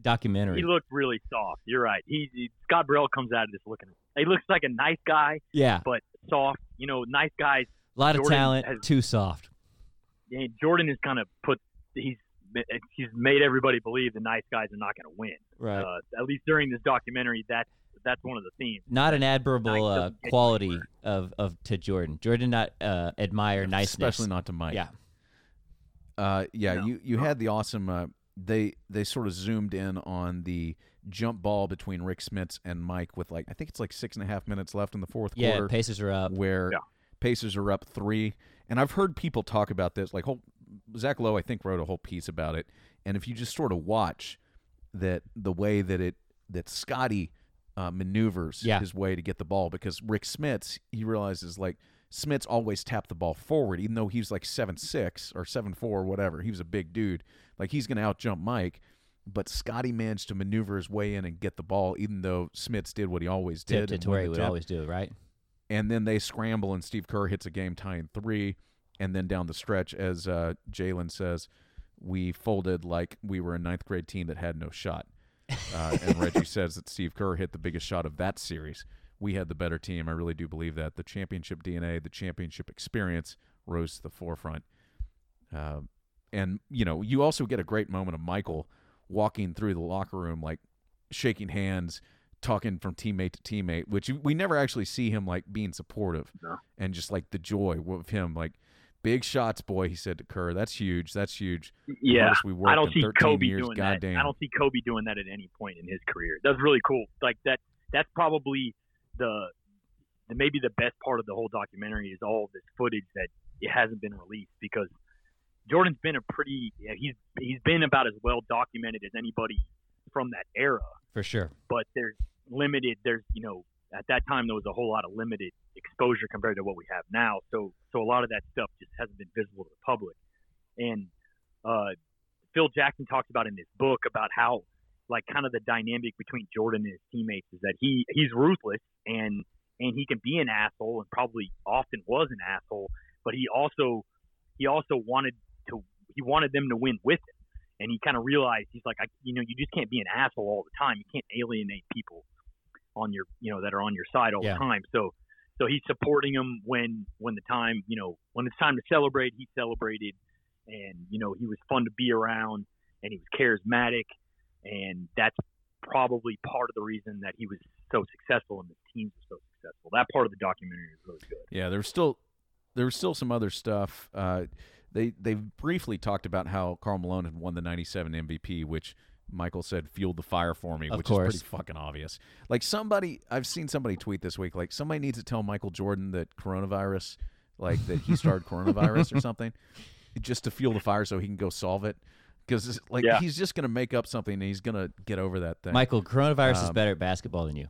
documentary. He looked really soft. You're right. He, he Scott Burrell comes out of this looking. He looks like a nice guy, yeah, but soft. You know, nice guys. A lot of Jordan talent, has- too soft. And Jordan has kind of put. He's he's made everybody believe the nice guys are not going to win. Right. Uh, at least during this documentary, that's that's one of the themes. not an admirable nice uh, doesn't get you quality of, of to Jordan. Jordan not uh, admire niceness. especially not to Mike. Yeah, Uh, yeah, No. you you had the awesome. Uh, they they sort of zoomed in on the jump ball between Rick Smits and Mike with like I think it's like six and a half minutes left in the fourth yeah. quarter. Pacers are up. where Yeah. Pacers are up three. And I've heard people talk about this. Like whole, Zach Lowe, I think, wrote a whole piece about it. And if you just sort of watch that the way that it that Scottie uh, maneuvers Yeah. his way to get the ball, because Rick Smits, he realizes like Smits always tapped the ball forward, even though he was like seven six or seven four or whatever. He was a big dude. Like he's going to out jump Mike. But Scottie managed to maneuver his way in and get the ball, even though Smits did what he always did. Tipped it to where he would always do, right? And then they scramble and Steve Kerr hits a game tying three, and then down the stretch, as uh, Jalen says, we folded like we were a ninth grade team that had no shot. Uh, and Reggie says that Steve Kerr hit the biggest shot of that series. We had the better team. I really do believe that the championship DNA, the championship experience, rose to the forefront. Uh, and you know, you also get a great moment of Michael walking through the locker room, like shaking hands, talking from teammate to teammate, which we never actually see him like being supportive No. and just like the joy of him, like big shots, boy. He said to Kerr, "That's huge. That's huge." The Yeah, we worked I don't see Kobe years. doing Goddamn. that. I don't see Kobe doing that at any point in his career. That's really cool. Like that. That's probably the, the maybe the best part of the whole documentary is all this footage that it hasn't been released because Jordan's been a pretty he's he's been about as well documented as anybody from that era. For sure. But there's limited there's you know at that time there was a whole lot of limited exposure compared to what we have now. So so a lot of that stuff just hasn't been visible to the public. And uh, Phil Jackson talks about in his book about how like kind of the dynamic between Jordan and his teammates is that he he's ruthless and and he can be an asshole and probably often was an asshole, but he also he also wanted to he wanted them to win with him. And he kind of realized he's like, I, you know, you just can't be an asshole all the time. You can't alienate people on your, you know, that are on your side all Yeah. the time. So, so he's supporting them when, when the time, you know, when it's time to celebrate, he celebrated, and you know, he was fun to be around, and he was charismatic, and that's probably part of the reason that he was so successful and the teams were so successful. That part of the documentary is really good. Yeah, there's still there was still some other stuff. Uh, they they briefly talked about how Karl Malone had won the '97 MVP, which Michael said fueled the fire for me, Of which course. is pretty fucking obvious. Like somebody, I've seen somebody tweet this week, like somebody needs to tell Michael Jordan that coronavirus, like that he started coronavirus or something, just to fuel the fire so he can go solve it. Because like Yeah. he's just gonna make up something and he's gonna get over that thing. Michael, coronavirus is Um, better at basketball than you.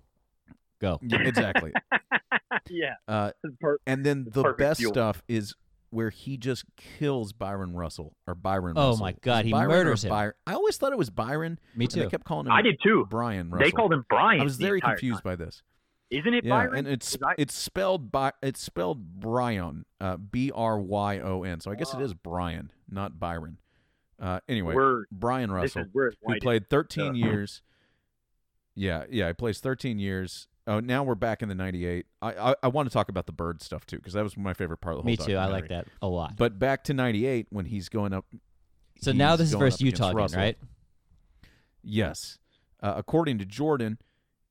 Go. Yeah, exactly. yeah, Uh, per- And then It's the best fuel. stuff is where he just kills Byron Russell or Byron. Oh Russell. my God, he Byron murders him. Byron? I always thought it was Byron. Me too. they kept calling him. I did too. Brian Russell. They called him Brian. I was very confused time. by this. Isn't it Yeah, Byron? and it's 'Cause I- it's spelled by it's spelled Bryon, uh, B R Y O N. So I guess it Oh. is Brian, not Byron. Uh, anyway, Brian Russell is who played 13 Uh, years. Yeah, yeah, he plays 13 years. Oh, now we're back in the 98. I I, I want to talk about the bird stuff too because that was my favorite part of the whole Me too. I like that a lot. But back to 98 when he's going up. so now this is versus Utah again, right? Yes. Uh, according to Jordan,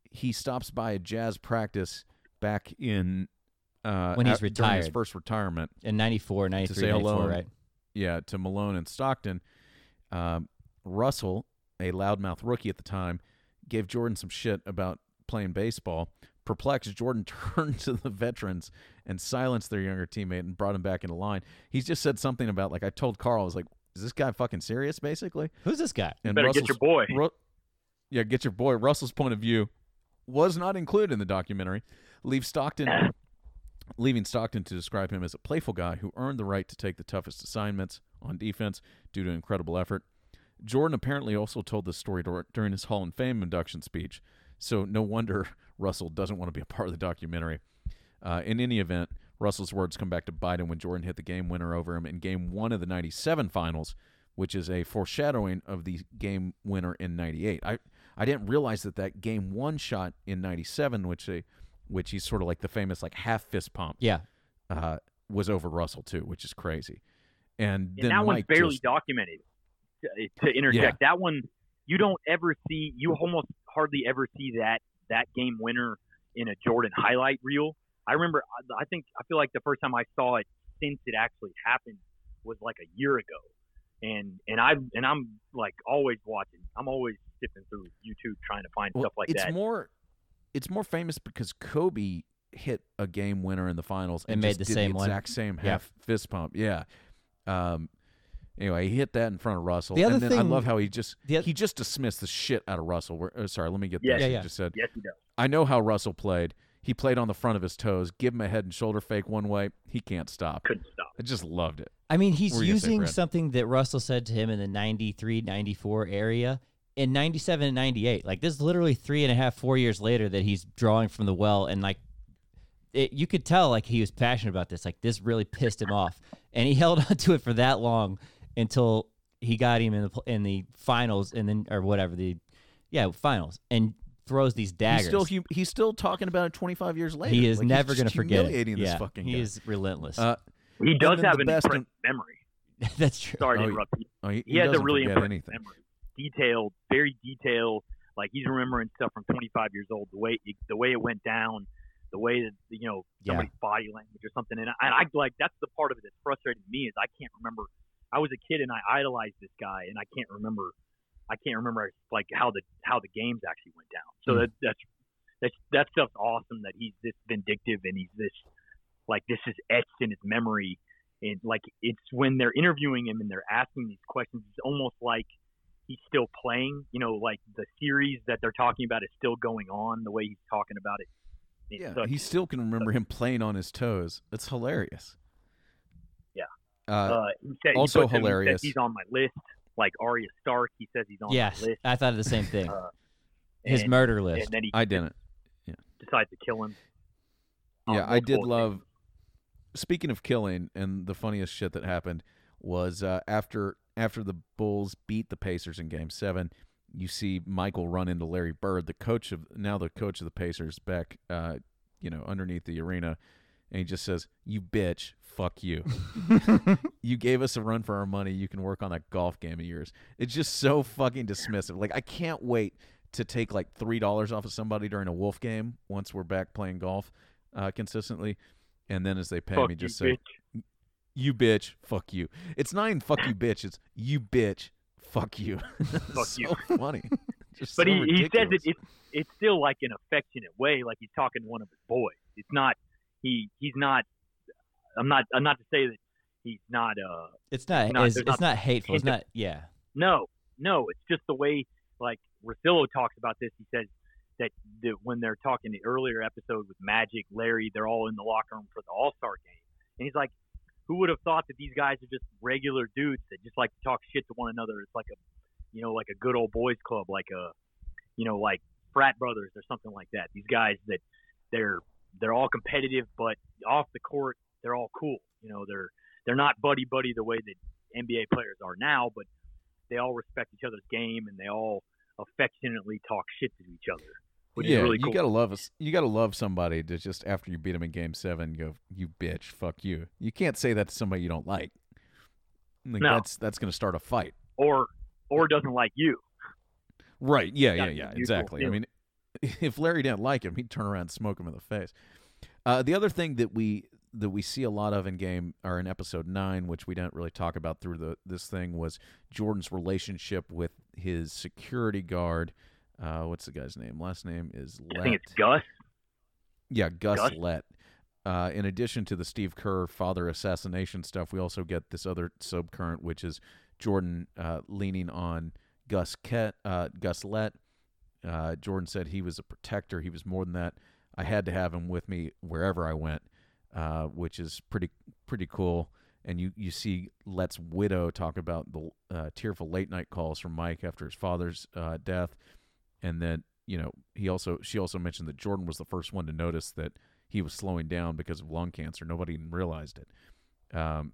he stops by a jazz practice back in uh, When he's at- during his first retirement. In 94, 93, say hello. right? Yeah, to Malone and Stockton. Um, Russell, a loudmouth rookie at the time, gave Jordan some shit about playing baseball. Perplexed, Jordan turned to the veterans and silenced their younger teammate and brought him back into line. He's just said something about like I told Karl, I was like, "Is this guy fucking serious?" Basically, Who's this guy? and better get Russell's- your boy. Ru- yeah, get your boy. Russell's point of view was not included in the documentary. Leave Stockton, leaving Stockton to describe him as a playful guy who earned the right to take the toughest assignments on defense due to incredible effort. Jordan apparently also told this story during his Hall of Fame induction speech, so no wonder Russell doesn't want to be a part of the documentary. Uh, in any event, Russell's words come back to Biden when Jordan hit the game winner over him in Game One of the '97 Finals, which is a foreshadowing of the game winner in '98. I I didn't realize that that Game One shot in '97, which they, which he's sort of like the famous like half fist pump, Yeah. uh, was over Russell too, which is crazy. And And then that one's Mike barely just- documented. To, to interject, that one you don't ever see. You almost hardly ever see that that game winner in a Jordan highlight reel. I remember. I- I think I feel like the first time I saw it since it actually happened was like a year ago, and and I and I'm like always watching. I'm always sipping through YouTube trying to find Well, stuff like it's that. more it's more famous because Kobe hit a game winner in the finals and, And made just the did same the one. exact same Yeah. half fist pump. Yeah. Um. Anyway, he hit that in front of Russell, The other and then I love how he just the oth- he just dismissed the shit out of Russell. Where, uh, sorry, let me get Yeah. this. Yeah, He yeah. just said, yes, he does. "I know how Russell played. He played on the front of his toes. Give him a head and shoulder fake one way. He can't stop." Couldn't stop. I just loved it. I mean, he's What were you gonna say, using something that Russell said to him in the 93, 94 area in 97 and 98. Like, this is literally three and a half, four years later that he's drawing from the well. And, like, it, you could tell, like, he was passionate about this. Like, this really pissed him off. And he held on to it for that long until he got him in the, in the finals and then, or whatever, the, yeah, finals, and throws these daggers. He's still hu- he's still talking about it 25 years later. he is Like, never going to forget it. humiliating Yeah, this fucking he guy. is relentless. Uh, He does have the an best impressive memory. That's true. Sorry to Oh, interrupt. He, oh, he, he, has a really forget impressive anything. memory. Detailed, very detailed. Like he's remembering stuff from 25 years old. The way the way it went down, the way that you know Yeah. somebody's body language or something. And I, and I like that's the part of it that's frustrating to me is I can't remember. I was a kid and I idolized this guy, and I can't remember. I can't remember like how the how the games actually went down. So Hmm. that that's that's that stuff's awesome. That he's this vindictive and he's this like this is etched in his memory, it like it's when they're interviewing him and they're asking these questions. It's almost like he's still playing. You know, like the series that they're talking about is still going on. The way he's talking about it. It's Yeah, such- he still can remember him playing on his toes. It's hilarious. Yeah. Uh, uh, he said, he also him- he says hilarious. He's on my list. Like Arya Stark, he says he's on Yes, my list. I thought of the same thing. Uh, His and- murder And list. then he I didn't. Yeah. Decides to kill him. Yeah, I did multiple love. Speaking of killing, and the funniest shit that happened was uh, after after the Bulls beat the Pacers in Game Seven. You see Michael run into Larry Bird, the coach of now the coach of the Pacers, back, uh, you know, underneath the arena, and he just says, "You bitch, fuck you. you gave us a run for our money. You can work on that golf game of yours." It's just so fucking dismissive. Like I can't wait to take like three dollars off of somebody during a Wolf game once we're back playing golf uh, consistently, and then as they pay Fuck me, just say, bitch. "You bitch, fuck you." It's not even "fuck you, bitch." It's "you bitch, fuck you." Fuck so you. funny. Just But so he, he says it. It's it's still like an affectionate way, like he's talking to one of his boys. It's not. He he's not. I'm not. I'm not to say that he's not. Uh, It's not. not- it's, it's not not hateful. It's not. Yeah. no, no. It's just the way like Russillo talks about this. He says that the, when they're talking the earlier episode with Magic, Larry, they're all in the locker room for the All Star game, and he's like, "Who would have thought that these guys are just regular dudes that just like to talk shit to one another? It's like a, you know, like a good old boys club, like a, you know, like frat brothers or something like that. These guys that they're they're all competitive, but off the court they're all cool. You know, they're they're not buddy buddy the way that NBA players are now, but they all respect each other's game and they all affectionately talk shit to each other, which yeah, is really you gotta love us. You gotta love somebody to just after you beat them in Game Seven, go, "You bitch, fuck you." You can't say that to somebody you don't like. Like, No. That's that's gonna start a fight. or or doesn't like you. Right. Yeah, yeah, yeah. Exactly. I mean, if Larry didn't like him, he'd turn around and smoke him in the face. Uh, the other thing that we that we see a lot of in game or in episode nine, which we didn't really talk about through the this thing, was Jordan's relationship with his security guard. Uh, what's the guy's name? Last name is I Lett. think it's Gus. Yeah, Gus, Gus? Lett. Uh, in addition to the Steve Kerr father assassination stuff, we also get this other subcurrent, which is Jordan uh, leaning on Gus Ket, uh, Gus Lett. Uh, Jordan said he was a protector. He was more than that. I had to have him with me wherever I went, uh, which is pretty pretty cool. And you, you see Lett's widow talk about the uh, tearful late night calls from Mike after his father's uh, death, and then you know he also she also mentioned that Jordan was the first one to notice that he was slowing down because of lung cancer. Nobody even realized it. Um,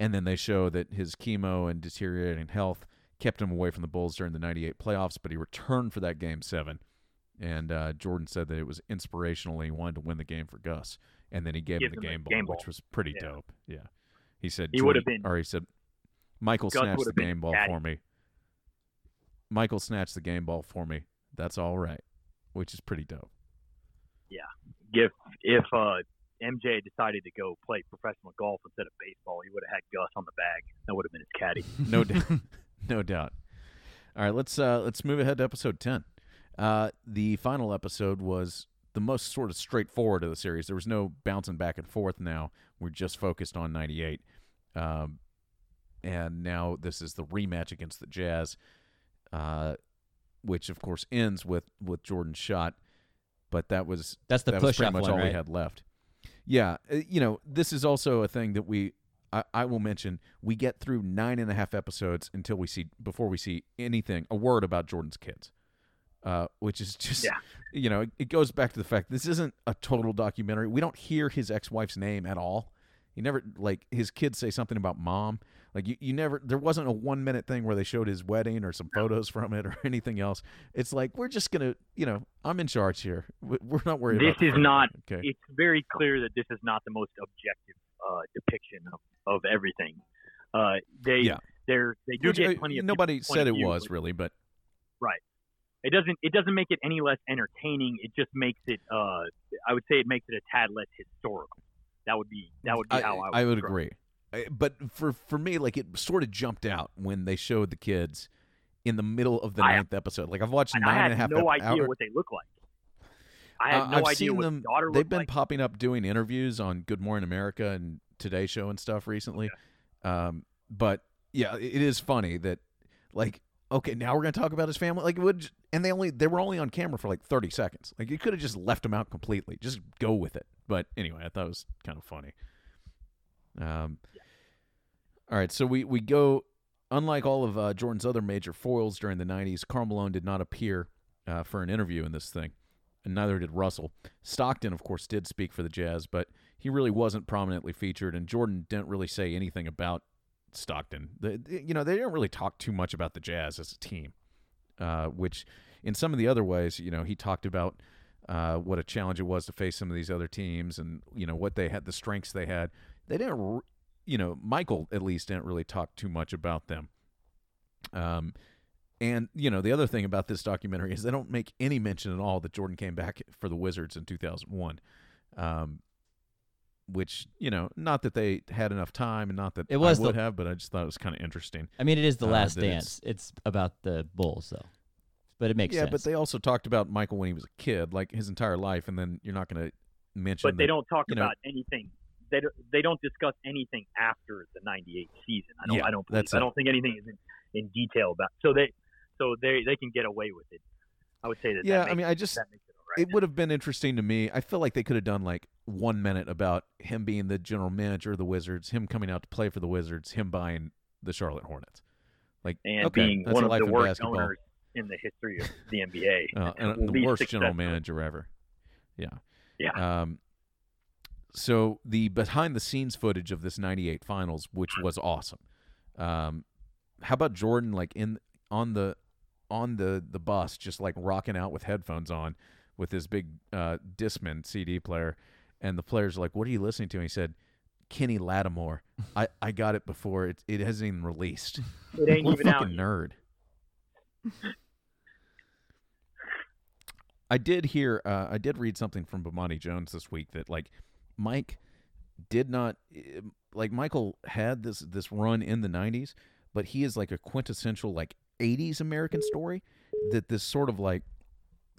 and then they show that his chemo and deteriorating health kept him away from the Bulls during the 98 playoffs, but he returned for that game seven. And uh, Jordan said that it was inspirational and he wanted to win the game for Gus. And then he gave him the game the ball, game which was pretty Yeah. dope. Yeah. He said, He would have been- or he said, Michael Gus snatched the game ball caddy. for me. Michael snatched the game ball for me. That's all right, which is pretty dope. Yeah. If if uh, MJ decided to go play professional golf instead of baseball, he would have had Gus on the bag. That would have been his caddy. no doubt no doubt. All right let's uh let's move ahead to episode 10 uh the final episode was the most sort of straightforward of the series. There was no bouncing back and forth now. We're just focused on 98 um and now this is the rematch against the jazz uh which of course ends with with jordan's shot but that was That's the that was push pretty up much one, all right? we had left. Yeah, uh, you know, this is also a thing that we I, I will mention. We get through nine and a half episodes until we see before we see anything a word about Jordan's kids, uh, which is just Yeah. you know it, it goes back to the fact this isn't a total documentary. We don't hear his ex wife's name at all. He never like his kids say something about mom. Like you, you never there wasn't a one minute thing where they showed his wedding or some photos from it or anything else. It's like we're just gonna you know I'm in charge here. We- We're not worried. This is not- okay. It's very clear that this is not the most objective uh, depiction of, of everything. Uh, they Yeah. they're they do Which, get uh, plenty of nobody said it view, was but really, but right. It doesn't it doesn't make it any less entertaining. It just makes it uh, I would say it makes it a tad less historical. That would be that would be I, how I would, I would agree. But for for me, like it sort of jumped out when they showed the kids in the middle of the I- ninth episode. Like I've watched And nine I had and a half no idea hour- what they look like. I had Uh, no I've idea seen what them. daughter They've been like. popping up doing interviews on Good Morning America and Today Show and stuff recently. Um, but yeah, it is funny that like okay, now we're gonna talk about his family. Like would, and they only they were only on camera for like thirty seconds. Like you could have just left him out completely. Just go with it. But anyway, I thought it was kind of funny. Um, all right, so we we go. Unlike all of uh, Jordan's other major foils during the '90s, Karl Malone did not appear uh, for an interview in this thing, and neither did Russell. Stockton, of course, did speak for the Jazz, but he really wasn't prominently featured, and Jordan didn't really say anything about Stockton. The, you know, they didn't really talk too much about the Jazz as a team, uh, which in some of the other ways, you know, he talked about uh, what a challenge it was to face some of these other teams and, you know, what they had, the strengths they had. They didn't, you know, Michael at least didn't really talk too much about them. Um, and, you know, the other thing about this documentary is they don't make any mention at all that Jordan came back for the Wizards in 2001. Um, which you know, not that they had enough time, and not that It was I would the- have, but I just thought it was kind of interesting. I mean, it is the Uh, last dance. It's about the Bulls, though, but it makes sense. yeah, sense. but they also talked about Michael when he was a kid, like his entire life, and then you're not going to mention. but they that- don't talk you know- about anything. They don't, they don't discuss anything after the '98 season. I don't. Yeah, I don't. Believe, that's I don't think anything is in, in detail about. So they, so they they can get away with it. I would say that. Yeah, that I mean, I just that makes it all right. it would have been interesting to me. I feel like they could have done like one minute about him being the general manager of the Wizards, him coming out to play for the Wizards, him buying the Charlotte Hornets, like and okay, being that's one a of life the in worst basketball. owners in the history of the NBA. uh, and the worst general manager ever. Yeah. Yeah. Um, so the behind the scenes footage of this 98 finals, which was awesome. Um, how about Jordan like in on the on the the bus just like rocking out with headphones on with his big uh Discman CD player and the players are like, "What are you listening to?" And he said, "Kenny Lattimore. I I got it before it it hasn't even released." It ain't What a even out. nerd. I did hear, uh, I did read something from Bomani Jones this week that like Mike did not eh, like Michael had this this run in the '90s, but he is like a quintessential like '80s American story. That this sort of like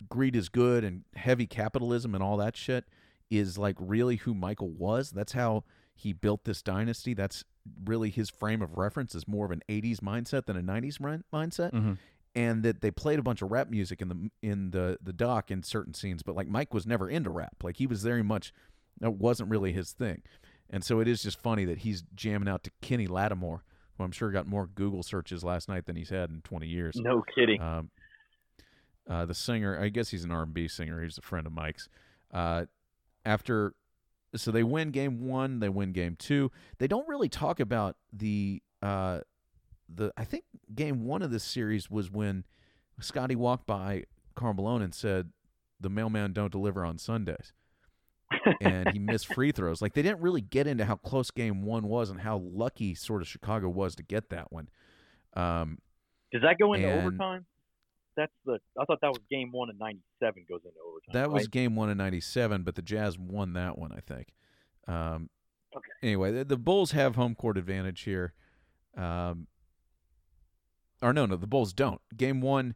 greed is good and heavy capitalism and all that shit is like really who Michael was. That's how he built this dynasty. That's really his frame of reference is more of an 80s mindset than a 90s min- mindset Mhm. And that they played a bunch of rap music in the in the the doc in certain scenes but like Mike was never into rap like he was very much that wasn't really his thing and so it is just funny that he's jamming out to Kenny Lattimore who I'm sure got more Google searches last night than he's had in 20 years No kidding. um, uh, the singer, I guess he's an R&B singer. He's a friend of Mike's. Uh, after, so they win game one, they win game two. They don't really talk about the uh, the. I think game one of this series was when Scottie walked by Karl Malone and said, "The mailman don't deliver on Sundays." and he missed free throws. Like they didn't really get into how close game one was and how lucky sort of Chicago was to get that one. Um, Does that go into and- overtime? That's the. I thought that was game one of '97 goes into overtime. That was game one in '97, but the Jazz won that one, I think. Um, Okay. Anyway, the, the Bulls have home court advantage here. Um, or no, no, the Bulls don't. Game one,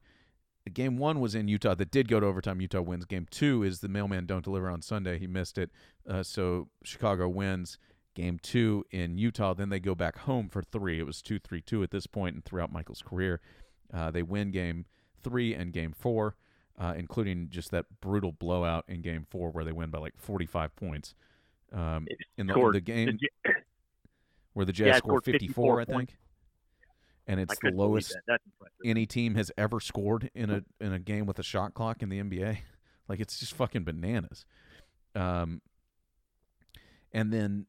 game one was in Utah. That did go to overtime. Utah wins. Game two is the mailman don't deliver on Sunday. He missed it, uh, so Chicago wins. Game two in Utah. Then they go back home for three. It was two, three, two at this point, and throughout Michael's career, uh, they win game three and game four, uh, including just that brutal blowout in game four where they win by like 45 points. Um, in the, the game where the Jazz Yeah, scored scored 54, 54 I points. And it's the lowest. Any team has ever scored in a in a game with a shot clock in the NBA. Like it's just fucking bananas. Um, and then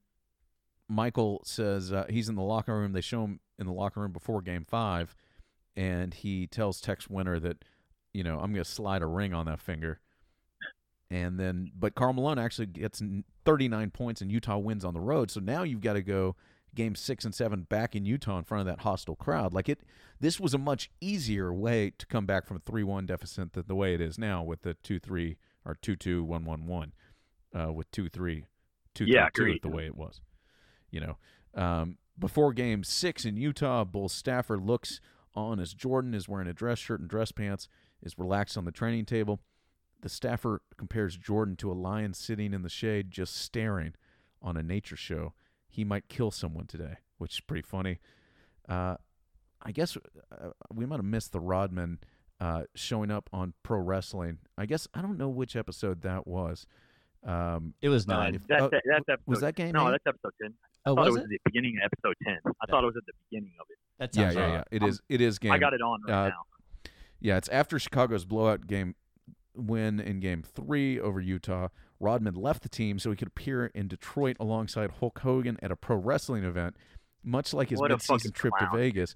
Michael says uh, he's in the locker room. They show him in the locker room before Game Five, and he tells Tex Winter that you know I'm going to slide a ring on that finger. And then, but Karl Malone actually gets 39 points, and Utah wins on the road. So now you've got to go game six and seven back in Utah in front of that hostile crowd. Like it, this was a much easier way to come back from a three-one deficit than the way it is now with the two-three or two-two-one-one-one, uh, with two-three, two-three-two Yeah, the way it was. You know, um, before game six in Utah, Bull staffer looks on as Jordan is wearing a dress shirt and dress pants, is relaxed on the training table. The staffer compares Jordan to a lion sitting in the shade, just staring on a nature show. He might kill someone today, which is pretty funny. Uh, I guess uh, we might have missed the Rodman uh, showing up on pro wrestling. I guess I don't know which episode that was. Um, It was Uh, not. if- that's, oh, that's episode, was that game? No, eight? that's episode ten. oh, I thought was it was it? the beginning of episode ten. I thought it was at the beginning of it. That yeah, yeah, yeah. It I'm- is. It is game. I got it on right Uh, now. Yeah, it's after Chicago's blowout game win in game three over Utah. Rodman left the team so he could appear in Detroit alongside Hulk Hogan at a pro wrestling event. Much like his What midseason trip to. Vegas,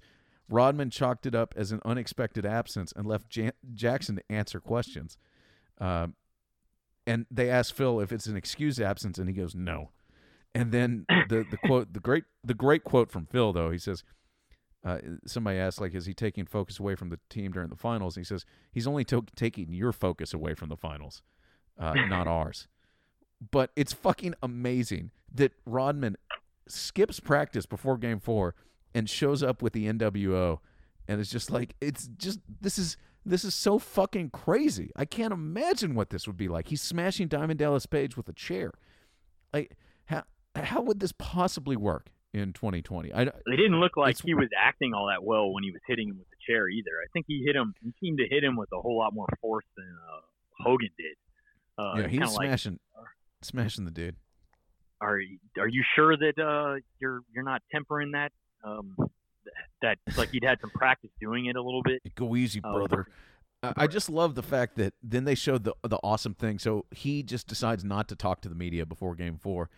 Rodman chalked it up as an unexpected absence and left Jan- Jackson to answer questions. Um, and they asked Phil if it's an excused absence, and he goes no. And then the the quote, the great the great quote from Phil though, he says, uh, somebody asked like, is he taking focus away from the team during the finals? And he says he's only to- taking your focus away from the finals, uh, not ours. But it's fucking amazing that Rodman skips practice before Game Four and shows up with the NWO, and it's just like it's just this is this is so fucking crazy. I can't imagine what this would be like. He's smashing Diamond Dallas Page with a chair. Like how how would this possibly work in 2020? I It didn't look like he was acting all that well when he was hitting him with the chair either. I think he hit him. He seemed to hit him with a whole lot more force than uh, Hogan did. Uh, yeah, he was kinda like, smashing the dude. are you- are you sure that uh, you're you're not tempering that? Um, that like he'd had some practice doing it a little bit. Go easy, Oh. brother. I I just love the fact that then they showed the the awesome thing. So he just decides not to talk to the media before Game Four,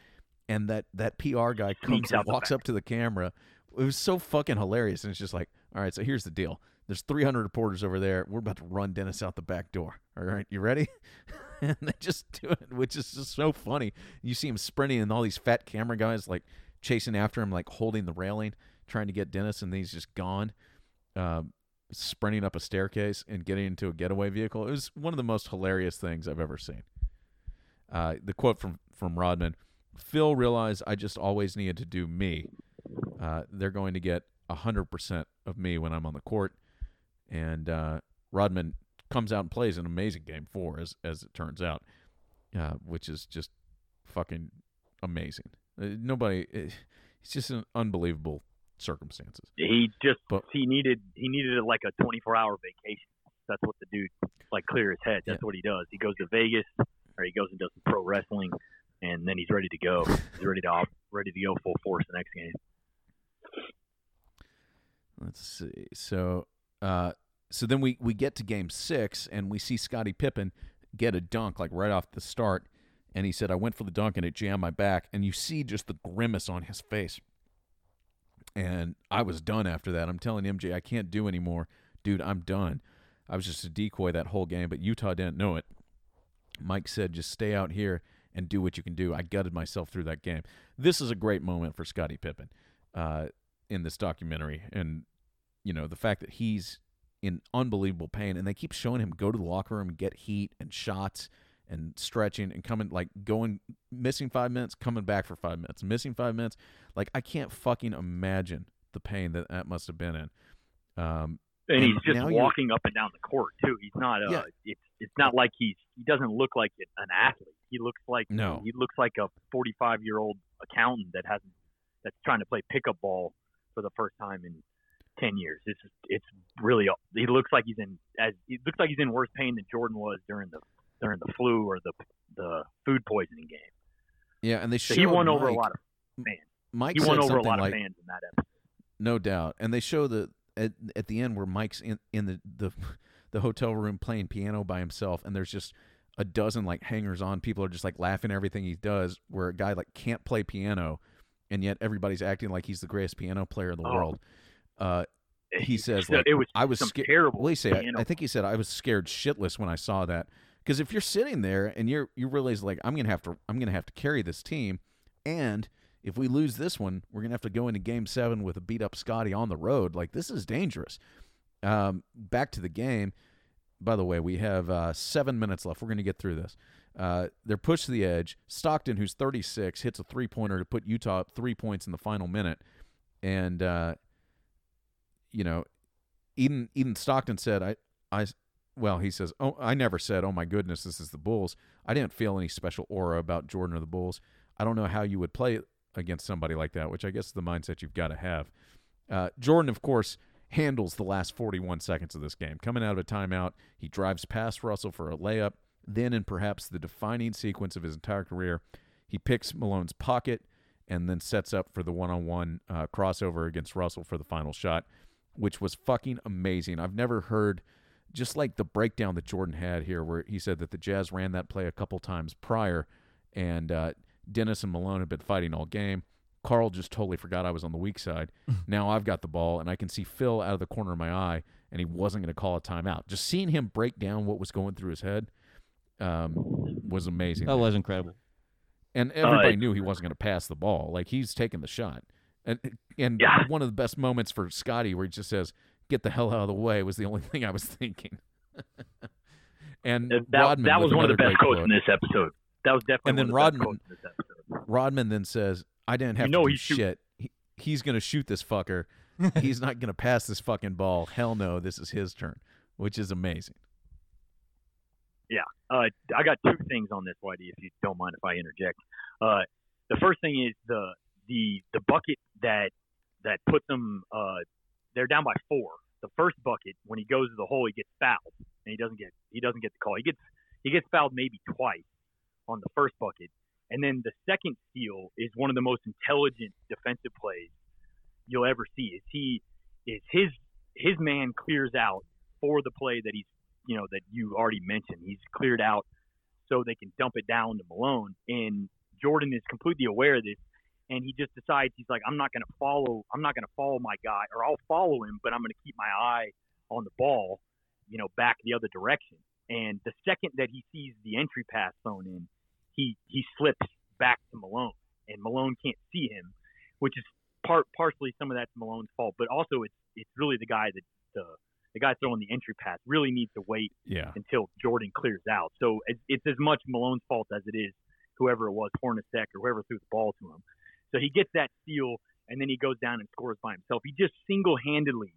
and that that PR guy comes and walks up to the camera. It was so fucking hilarious, and it's just like, all right, so here's the deal. There's 300 reporters over there. We're about to run Dennis out the back door. All right, you ready? and they just do it, which is just so funny. You see him sprinting, and all these fat camera guys like chasing after him, like holding the railing, trying to get Dennis, and he's just gone. Um, sprinting up a staircase and getting into a getaway vehicle. It was one of the most hilarious things I've ever seen. Uh, the quote from from Rodman: "Phil realized I just always needed to do me. Uh, they're going to get hundred percent of me when I'm on the court." And uh, Rodman comes out and plays an amazing game four, as as it turns out, uh, which is just fucking amazing. Uh, nobody, it, it's just an unbelievable circumstances. He just But- he needed he needed like a 24 hour vacation. That's what the dude like clear his head. That's Yeah. what he does. He goes to Vegas or he goes and does some pro wrestling, and then he's ready to go. He's ready to ready to go full force the next game. Let's see. So, uh, so then we we get to game six, and we see Scottie Pippen get a dunk like right off the start, and he said, "I went for the dunk and it jammed my back," and you see just the grimace on his face. And I was done after that. I'm telling MJ, I can't do anymore, dude. I'm done. I was just a decoy that whole game, but Utah didn't know it. Mike said, just stay out here and do what you can do. I gutted myself through that game. This is a great moment for Scottie Pippen uh, in this documentary. And, you know, the fact that he's in unbelievable pain and they keep showing him go to the locker room get heat and shots and stretching and coming, like going, missing five minutes, coming back for five minutes, missing five minutes. Like, I can't fucking imagine the pain that that must have been in. Um, And And he's just walking up and down the court too. He's not. Uh, Yeah. It's it's not like he's he doesn't look like an athlete. He looks like No. He looks like a 45 year old accountant that hasn't that's trying to play pickup ball for the first time in 10 years. It's it's really he looks like he's in as he looks like he's in worse pain than Jordan was during the during the flu or the the food poisoning game. yeah, and they So he won over a lot of fans. Mike He won over a lot like, of fans in that episode. No doubt. And they show the at, at the end where Mike's in, in the, the the hotel room playing piano by himself and there's just a dozen like hangers on. People are just like laughing at everything he does where a guy like can't play piano and yet everybody's acting like he's the greatest piano player in the Oh. world. Uh he says like it was I was scared. terrible. What he say? I, I think he said I was scared shitless when I saw that. Because if you're sitting there and you're you realize like I'm gonna have to I'm gonna have to carry this team, and if we lose this one, we're gonna have to go into Game Seven with a beat up Scottie on the road. Like this is dangerous. Um, back to the game. By the way, we have uh, seven minutes left. We're gonna get through this. Uh, they're pushed to the edge. Stockton, who's 36, hits a three pointer to put Utah up three points in the final minute, and uh, you know, Eden even Stockton said, "I, I, well, he says, oh, I never said, oh my goodness, this is the Bulls. I didn't feel any special aura about Jordan or the Bulls. I don't know how you would play against somebody like that, which I guess is the mindset you've got to have. Uh, Jordan, of course, handles the last 41 seconds of this game. Coming out of a timeout, he drives past Russell for a layup. Then, in perhaps the defining sequence of his entire career, he picks Malone's pocket and then sets up for the one-on-one uh, crossover against Russell for the final shot, which was fucking amazing. I've never heard just like the breakdown that Jordan had here, where he said that the Jazz ran that play a couple times prior, and uh, Dennis and Malone had been fighting all game. Karl just totally forgot I was on the weak side. now I've got the ball, and I can see Phil out of the corner of my eye, and he wasn't going to call a timeout. Just seeing him break down what was going through his head um, was amazing. That was incredible. And everybody uh, knew he wasn't going to pass the ball. Like he's taking the shot. And and yeah. one of the best moments for Scottie where he just says, "Get the hell out of the way," was the only thing I was thinking. and that, Rodman that was one of the best quotes quote. in this episode. That was definitely and then the Rodman Rodman then says, "I didn't have you know to do shit. He, he's going to shoot this fucker. he's not going to pass this fucking ball. Hell no, this is his turn." Which is amazing. Yeah, uh, I got two things on this, Whitey. If you don't mind if I interject, uh, the first thing is the the the bucket that that puts them. Uh, they're down by four. The first bucket, when he goes to the hole, he gets fouled, and he doesn't get he doesn't get the call. He gets he gets fouled maybe twice on the first bucket, and then the second steal is one of the most intelligent defensive plays you'll ever see. Is he is his his man clears out for the play that he's you know that you already mentioned. He's cleared out so they can dump it down to Malone, and Jordan is completely aware of this, and he just decides he's like, I'm not going to follow, I'm not going to follow my guy, or I'll follow him, but I'm going to keep my eye on the ball, you know, back the other direction. And the second that he sees the entry pass thrown in, he he slips back to Malone, and Malone can't see him, which is part partially some of that's Malone's fault, but also it's it's really the guy that the the guy throwing the entry pass really needs to wait Yeah. until Jordan clears out. So it's, it's as much Malone's fault as it is whoever it was, Hornacek or whoever threw the ball to him. So he gets that steal, and then he goes down and scores by himself. He just single-handedly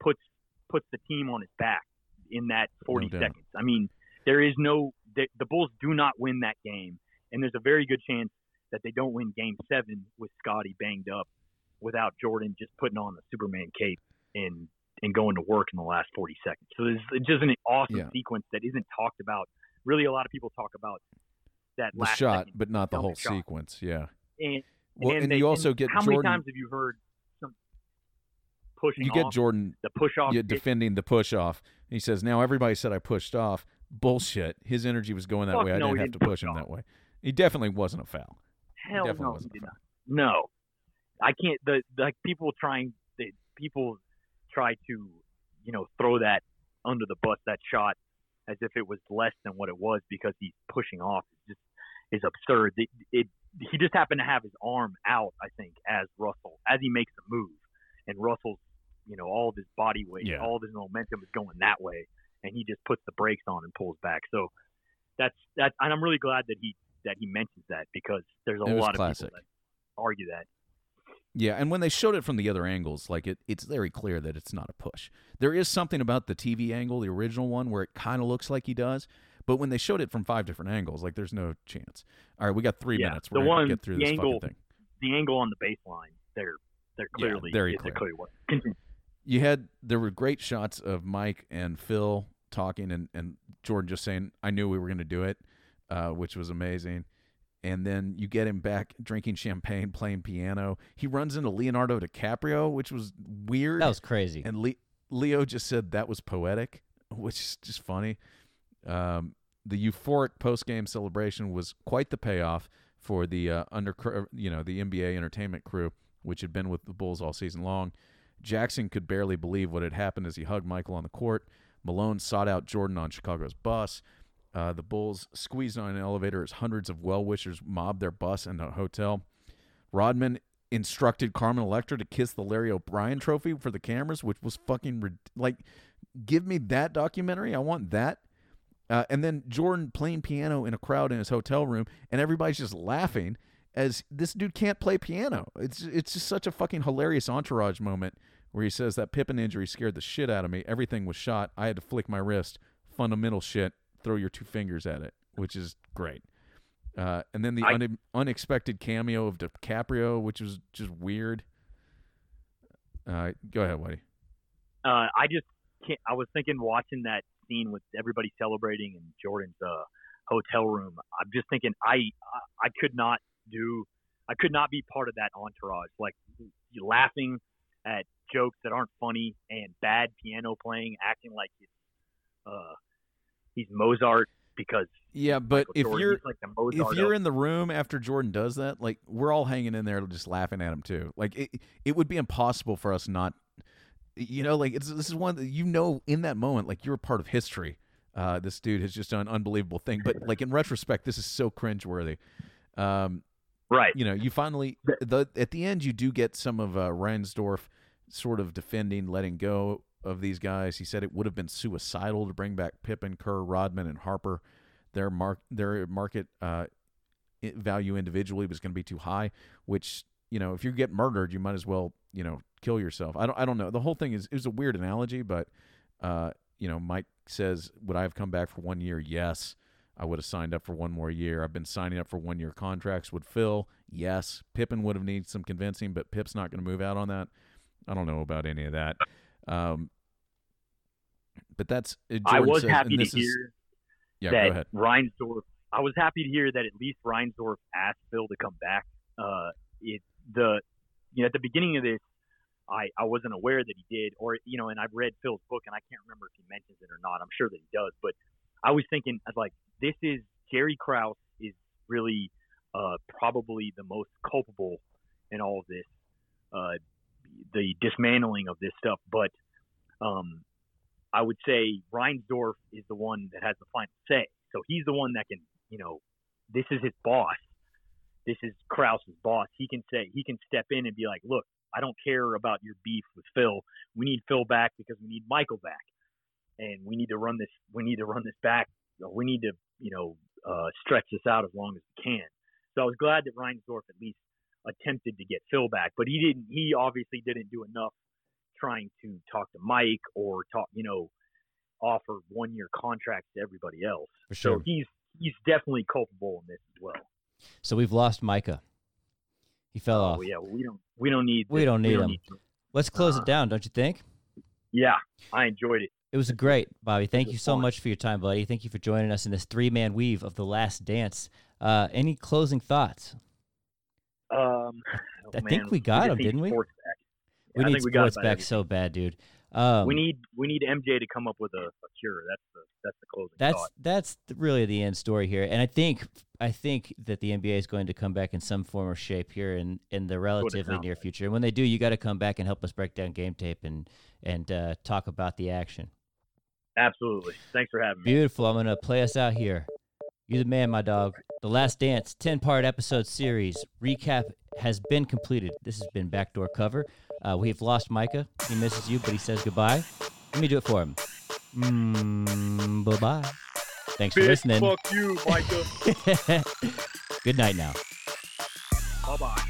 puts puts the team on his back in that 40 No seconds. I mean, there is no the, the Bulls do not win that game, and there's a very good chance that they don't win Game Seven with Scottie banged up without Jordan just putting on the Superman cape and and going to work in the last 40 seconds. So there's it's just an awesome Yeah. sequence that isn't talked about. Really, a lot of people talk about that The last shot, but not the whole shot. sequence. Yeah. And, Well, and, they- you also and get how Jordan. many times have you heard some pushing you get Jordan the push off? it- defending the push off. He says, "Now everybody said I pushed off. Bullshit. His energy was going that Fuck way. I no, didn't have to didn't push push him off. that way. He definitely wasn't a foul. Hell no, he did not. No, I can't. The like people trying, they, people try to, you know, throw that under the bus that shot as if it was less than what it was because he's pushing off. It's just is absurd. It, it he just happened to have his arm out, I think, as Russell as he makes the move, and Russell's, you know, all of his body weight, Yeah. all of his momentum is going that way, and he just puts the brakes on and pulls back. So that's that, and I'm really glad that he that he mentions that because there's a lot classic. of people that argue that. Yeah, and when they showed it from the other angles, like it, it's very clear that it's not a push. There is something about the TV angle, the original one, where it kind of looks like he does. But when they showed it from five different angles, like there's no chance. All right, we got three Yeah, minutes. We're gonna one- get through the this angle- fucking thing. The angle on the baseline, they're they're Yeah, clearly very clear. clear one. You had there were great shots of Mike and Phil talking and, and Jordan just saying, I knew we were gonna do it, uh, which was amazing. And then you get him back drinking champagne, playing piano. He runs into Leonardo DiCaprio, which was weird. That was crazy. and Le- Leo just said that was poetic, which is just funny. Um, the euphoric post game celebration was quite the payoff for the uh, under you know the NBA entertainment crew, which had been with the Bulls all season long. Jackson could barely believe what had happened as he hugged Michael on the court. Malone sought out Jordan on Chicago's bus. Uh, the Bulls squeezed on an elevator as hundreds of well wishers mobbed their bus into a hotel. Rodman instructed Carmen Electra to kiss the Larry O'Brien trophy for the cameras, which was fucking rid- like, give me that documentary. I want that. Uh, and then Jordan playing piano in a crowd in his hotel room, and everybody's just laughing as this dude can't play piano. It's it's just such a fucking hilarious entourage moment where he says that Pippen injury scared the shit out of me. Everything was shot. I had to flick my wrist. Fundamental shit. Throw your two fingers at it, which is great. Uh, and then the I- une- unexpected cameo of DiCaprio, which was just weird. Uh, go ahead, Whitey. uh, I just can't. I was thinking watching that scene with everybody celebrating in Jordan's uh, hotel room. I'm just thinking I, I could not do. I could not be part of that entourage. Like you laughing at jokes that aren't funny and bad piano playing, acting like it's, uh, he's Mozart because Yeah, but Michael if Jordan, you're like the Mozart if you're of- in the room after Jordan does that, like we're all hanging in there just laughing at him too. Like it, it would be impossible for us not, you know, like it's this is one that you know in that moment, like you're a part of history. Uh, this dude has just done an unbelievable thing, but like in retrospect, this is so cringeworthy. Um, right. you know, you finally the at the end you do get some of uh, Reinsdorf sort of defending letting go of these guys. He said it would have been suicidal to bring back Pippen, Kerr, Rodman, and Harper. Their mark their market uh, value individually was going to be too high. Which you know, if you get murdered, you might as well you know kill yourself. I don't I don't know. The whole thing is is a weird analogy, but uh, you know, Mike says, "Would I have come back for one year?" Yes. I would have signed up for one more year. I've been signing up for one year contracts. Would Phil? Yes. Pippen would have needed some convincing, but Pip's not going to move out on that. I don't know about any of that. Um, but that's uh, I was says- happy to is- hear yeah, go that ahead. Reinsdorf. I was happy to hear that at least Reinsdorf asked Phil to come back. Uh, it the you know at the beginning of this, I I wasn't aware that he did, or you know, and I've read Phil's book, and I can't remember if he mentions it or not. I'm sure that he does, but I was thinking, I was like, this is Jerry Krause is really uh, probably the most culpable in all of this, uh, the dismantling of this stuff, but. Um, I would say Reinsdorf is the one that has the final say. So he's the one that can, you know, this is his boss. This is Krause's boss. He can say he can step in and be like, look, I don't care about your beef with Phil. We need Phil back because we need Michael back, and we need to run this. We need to run this back. We need to, you know, uh, stretch this out as long as we can. So I was glad that Reinsdorf at least attempted to get Phil back, but he didn't. He obviously didn't do enough trying to talk to Mike or talk, you know, offer one year contracts to everybody else. Sure. So he's he's definitely culpable in this as well. So we've lost Micah. He fell off. Oh yeah, we don't we don't need We this. don't need him. to- Let's close Uh, it down, don't you think? yeah, I enjoyed it. It was great, Bobby. Thank you so fun. much for your time, buddy. Thank you for joining us in this three man weave of the last dance. Uh, any closing thoughts? Um, oh, I man, think we got just him, didn't we? back. We Yeah, I need think we got sports about back so bad, dude. Um, we need we need MJ to come up with a, a cure. That's the that's the closing that's thought. that's really the end story here, and I think I think that the NBA is going to come back in some form or shape here in in the relatively near like. future. And when they do, you got to come back and help us break down game tape and and uh, talk about the action. Absolutely. Thanks for having me. Beautiful. I'm gonna play us out here. You the man, my dog. The Last Dance, 10 part episode series recap has been completed. This has been Backdoor Cover. Uh, we have lost Micah. He misses you, but he says goodbye. Let me do it for him. Mm, bye bye. Thanks for listening. fuck you, Micah. Good night now. bye bye.